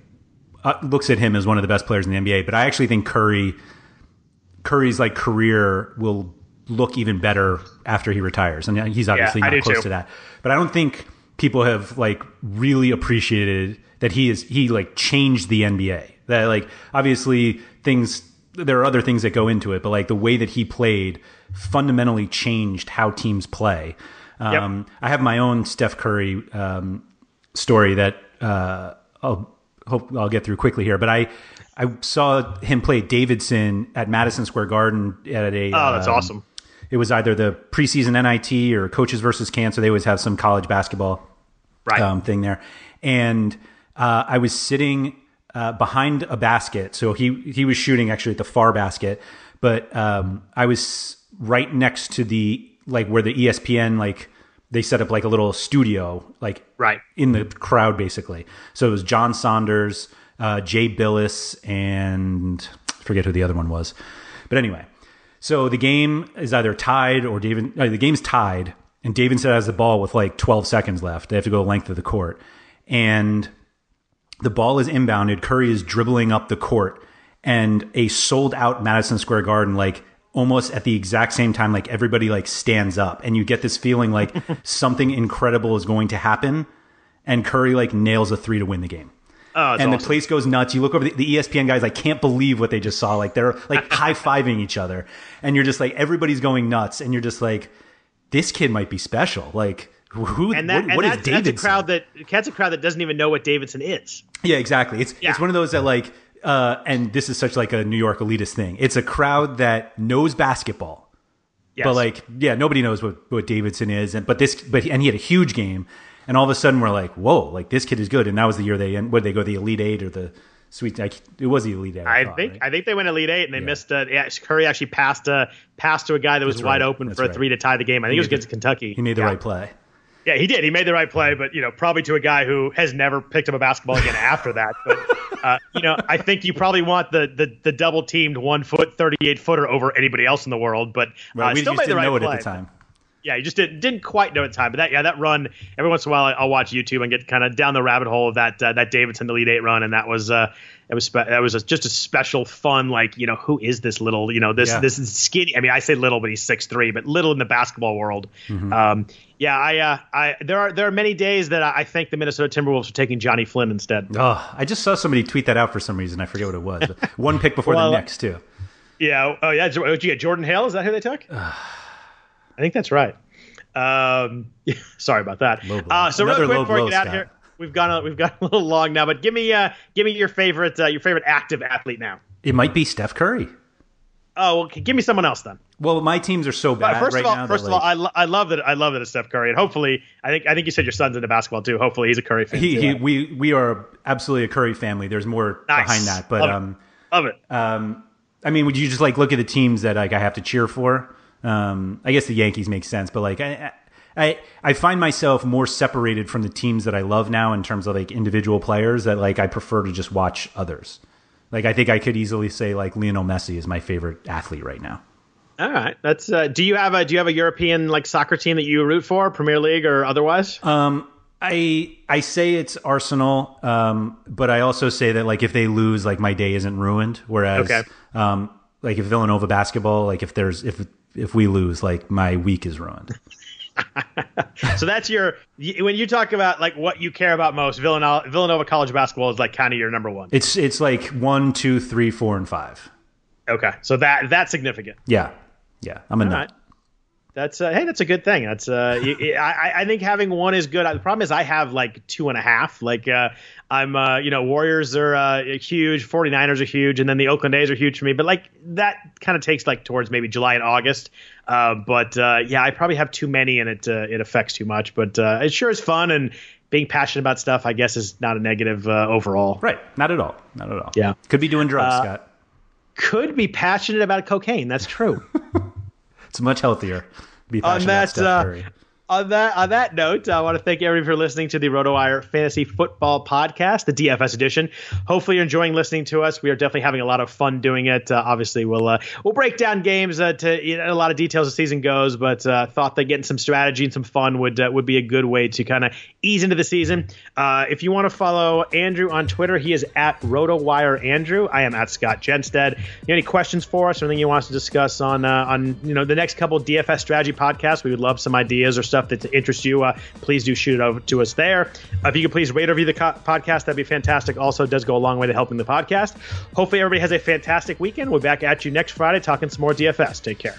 uh, looks at him as one of the best players in the NBA. But I actually think Curry Curry's like career will look even better after he retires, and he's obviously yeah, not close too. to that. But I don't think people have like really appreciated that he is he like changed the NBA. That like obviously things there are other things that go into it, but like the way that he played fundamentally changed how teams play. Um, yep. I have my own Steph Curry um, story that uh, I'll hope I'll get through quickly here, but I I saw him play Davidson at Madison Square Garden at a. Oh, that's um, awesome. It was either the preseason NIT or Coaches versus Cancer. They always have some college basketball right. um, thing there, and uh, I was sitting uh, behind a basket. So he he was shooting actually at the far basket, but um, I was right next to the like where the ESPN like they set up like a little studio like right in the crowd basically. So it was John Saunders, uh, Jay Bilas, and I forget who the other one was. But anyway, so the game is either tied or David. Uh, the game's tied, and Davidson has the ball with like 12 seconds left. They have to go the length of the court, and the ball is inbounded. Curry is dribbling up the court, and a sold out Madison Square Garden like almost at the exact same time like everybody like stands up and you get this feeling like something incredible is going to happen and Curry like nails a 3 to win the game. Oh, and awesome. the place goes nuts. You look over the, the ESPN guys, I can't believe what they just saw. Like they're like high fiving each other, and you're just like everybody's going nuts, and you're just like, this kid might be special. Like who? And that, what, what and is Davidson? That's a crowd that that's a crowd that doesn't even know what Davidson is. Yeah, exactly. It's yeah. it's one of those that like, uh, and this is such like a New York elitist thing. It's a crowd that knows basketball. Yes. But like, yeah, nobody knows what, what Davidson is, and but this, but and he had a huge game, and all of a sudden we're like, whoa, like this kid is good. And that was the year they end. where they go the Elite Eight or the Sweet. Like, it was the Elite Eight. I, I thought, think right? I think they went Elite Eight and they yeah. missed. Uh, yeah, Curry actually passed uh, passed to a guy that was That's wide right. open That's for a three to tie the game. I think He it was against Kentucky. He made the yeah. right play. Yeah, he did. He made the right play, but you know, probably to a guy who has never picked up a basketball again after that. But uh, you know, I think you probably want the the, the double teamed one foot thirty eight footer over anybody else in the world. But uh, Well, we still just made the right know it play. at the time. Yeah, you just didn't didn't quite know at the time. But that yeah, that run every once in a while I'll watch YouTube and get kind of down the rabbit hole of that uh, that Davidson Elite Eight run, and that was uh it was spe- that was a, just a special fun like you know who is this little you know this Yeah. this is skinny I mean I say little but he's six three but little in the basketball world. Mm-hmm. Um, yeah, I uh, I there are there are many days that I, I think the Minnesota Timberwolves are taking Jonny Flynn instead. Oh, I just saw somebody tweet that out for some reason. I forget what it was. One pick before Well, the next too. Yeah. Oh yeah. Did you get? Jordan Hill? Is that who they took? I think that's right. Um, sorry about that. Uh, so Another real quick low before we get out Scott. here, we've gone a, we've gone a little long now, but give me uh give me your favorite uh, your favorite active athlete now. It might be Steph Curry. Oh, well, give me someone else then. Well, my teams are so bad first right of all, now. first that, of all, I, lo- I love that I love that it's Steph Curry, and hopefully, I think I think you said your son's into basketball too. Hopefully, he's a Curry fan. he, too. he, we we are absolutely a Curry family. There's more Nice. behind that, but Love it. um, love it. um, I mean, would you just like look at the teams that like I have to cheer for? Um, I guess the Yankees make sense, but like I, I I find myself more separated from the teams that I love now in terms of like individual players that like I prefer to just watch others. Like I think I could easily say like Lionel Messi is my favorite athlete right now. All right, that's. Uh, do you have a do you have a European like soccer team that you root for, Premier League or otherwise? Um, I I say it's Arsenal, um, but I also say that like if they lose, like my day isn't ruined. Whereas, Okay. um, like if Villanova basketball, like if there's if if we lose, like my week is ruined. so that's your when you talk about like what you care about most. Villanova, Villanova college basketball is like kind of your number one. It's it's like one, two, three, four, and five. Okay, so that that's significant. Yeah, yeah. I'm a nut. right. That's uh, hey, that's a good thing. That's uh, I, I think having one is good. The problem is I have like two and a half. Like uh, I'm uh, you know Warriors are uh, huge, 49ers are huge, and then the Oakland A's are huge for me. But like that kind of takes like towards maybe July and August. Uh, but uh, yeah, I probably have too many, and it uh, it affects too much. But uh, it sure is fun, and being passionate about stuff, I guess, is not a negative uh, overall. Right? Not at all. Not at all. Yeah. Could be doing drugs, Scott. Could be passionate about cocaine. That's true. It's much healthier. Be on passionate about that. On that on that note, I want to thank everyone for listening to the RotoWire Fantasy Football Podcast, the DFS edition. Hopefully, you're enjoying listening to us. We are definitely having a lot of fun doing it. Uh, obviously, we'll uh, we'll break down games uh, to you know, a lot of details as the season goes, but uh, thought that getting some strategy and some fun would uh, would be a good way to kind of ease into the season. Uh, if you want to follow Andrew on Twitter, he is at RotoWire Andrew. I am at Scott Jenstad. You have any questions for us or anything you want us to discuss on on you know the next couple DFS strategy podcasts? We would love some ideas or stuff that interests you. Uh, please do shoot it over to us there. Uh, if you could please rate or review the co- podcast, that'd be fantastic. Also, does go a long way to helping the podcast. Hopefully, everybody has a fantastic weekend. We're back at you next Friday talking some more DFS. Take care.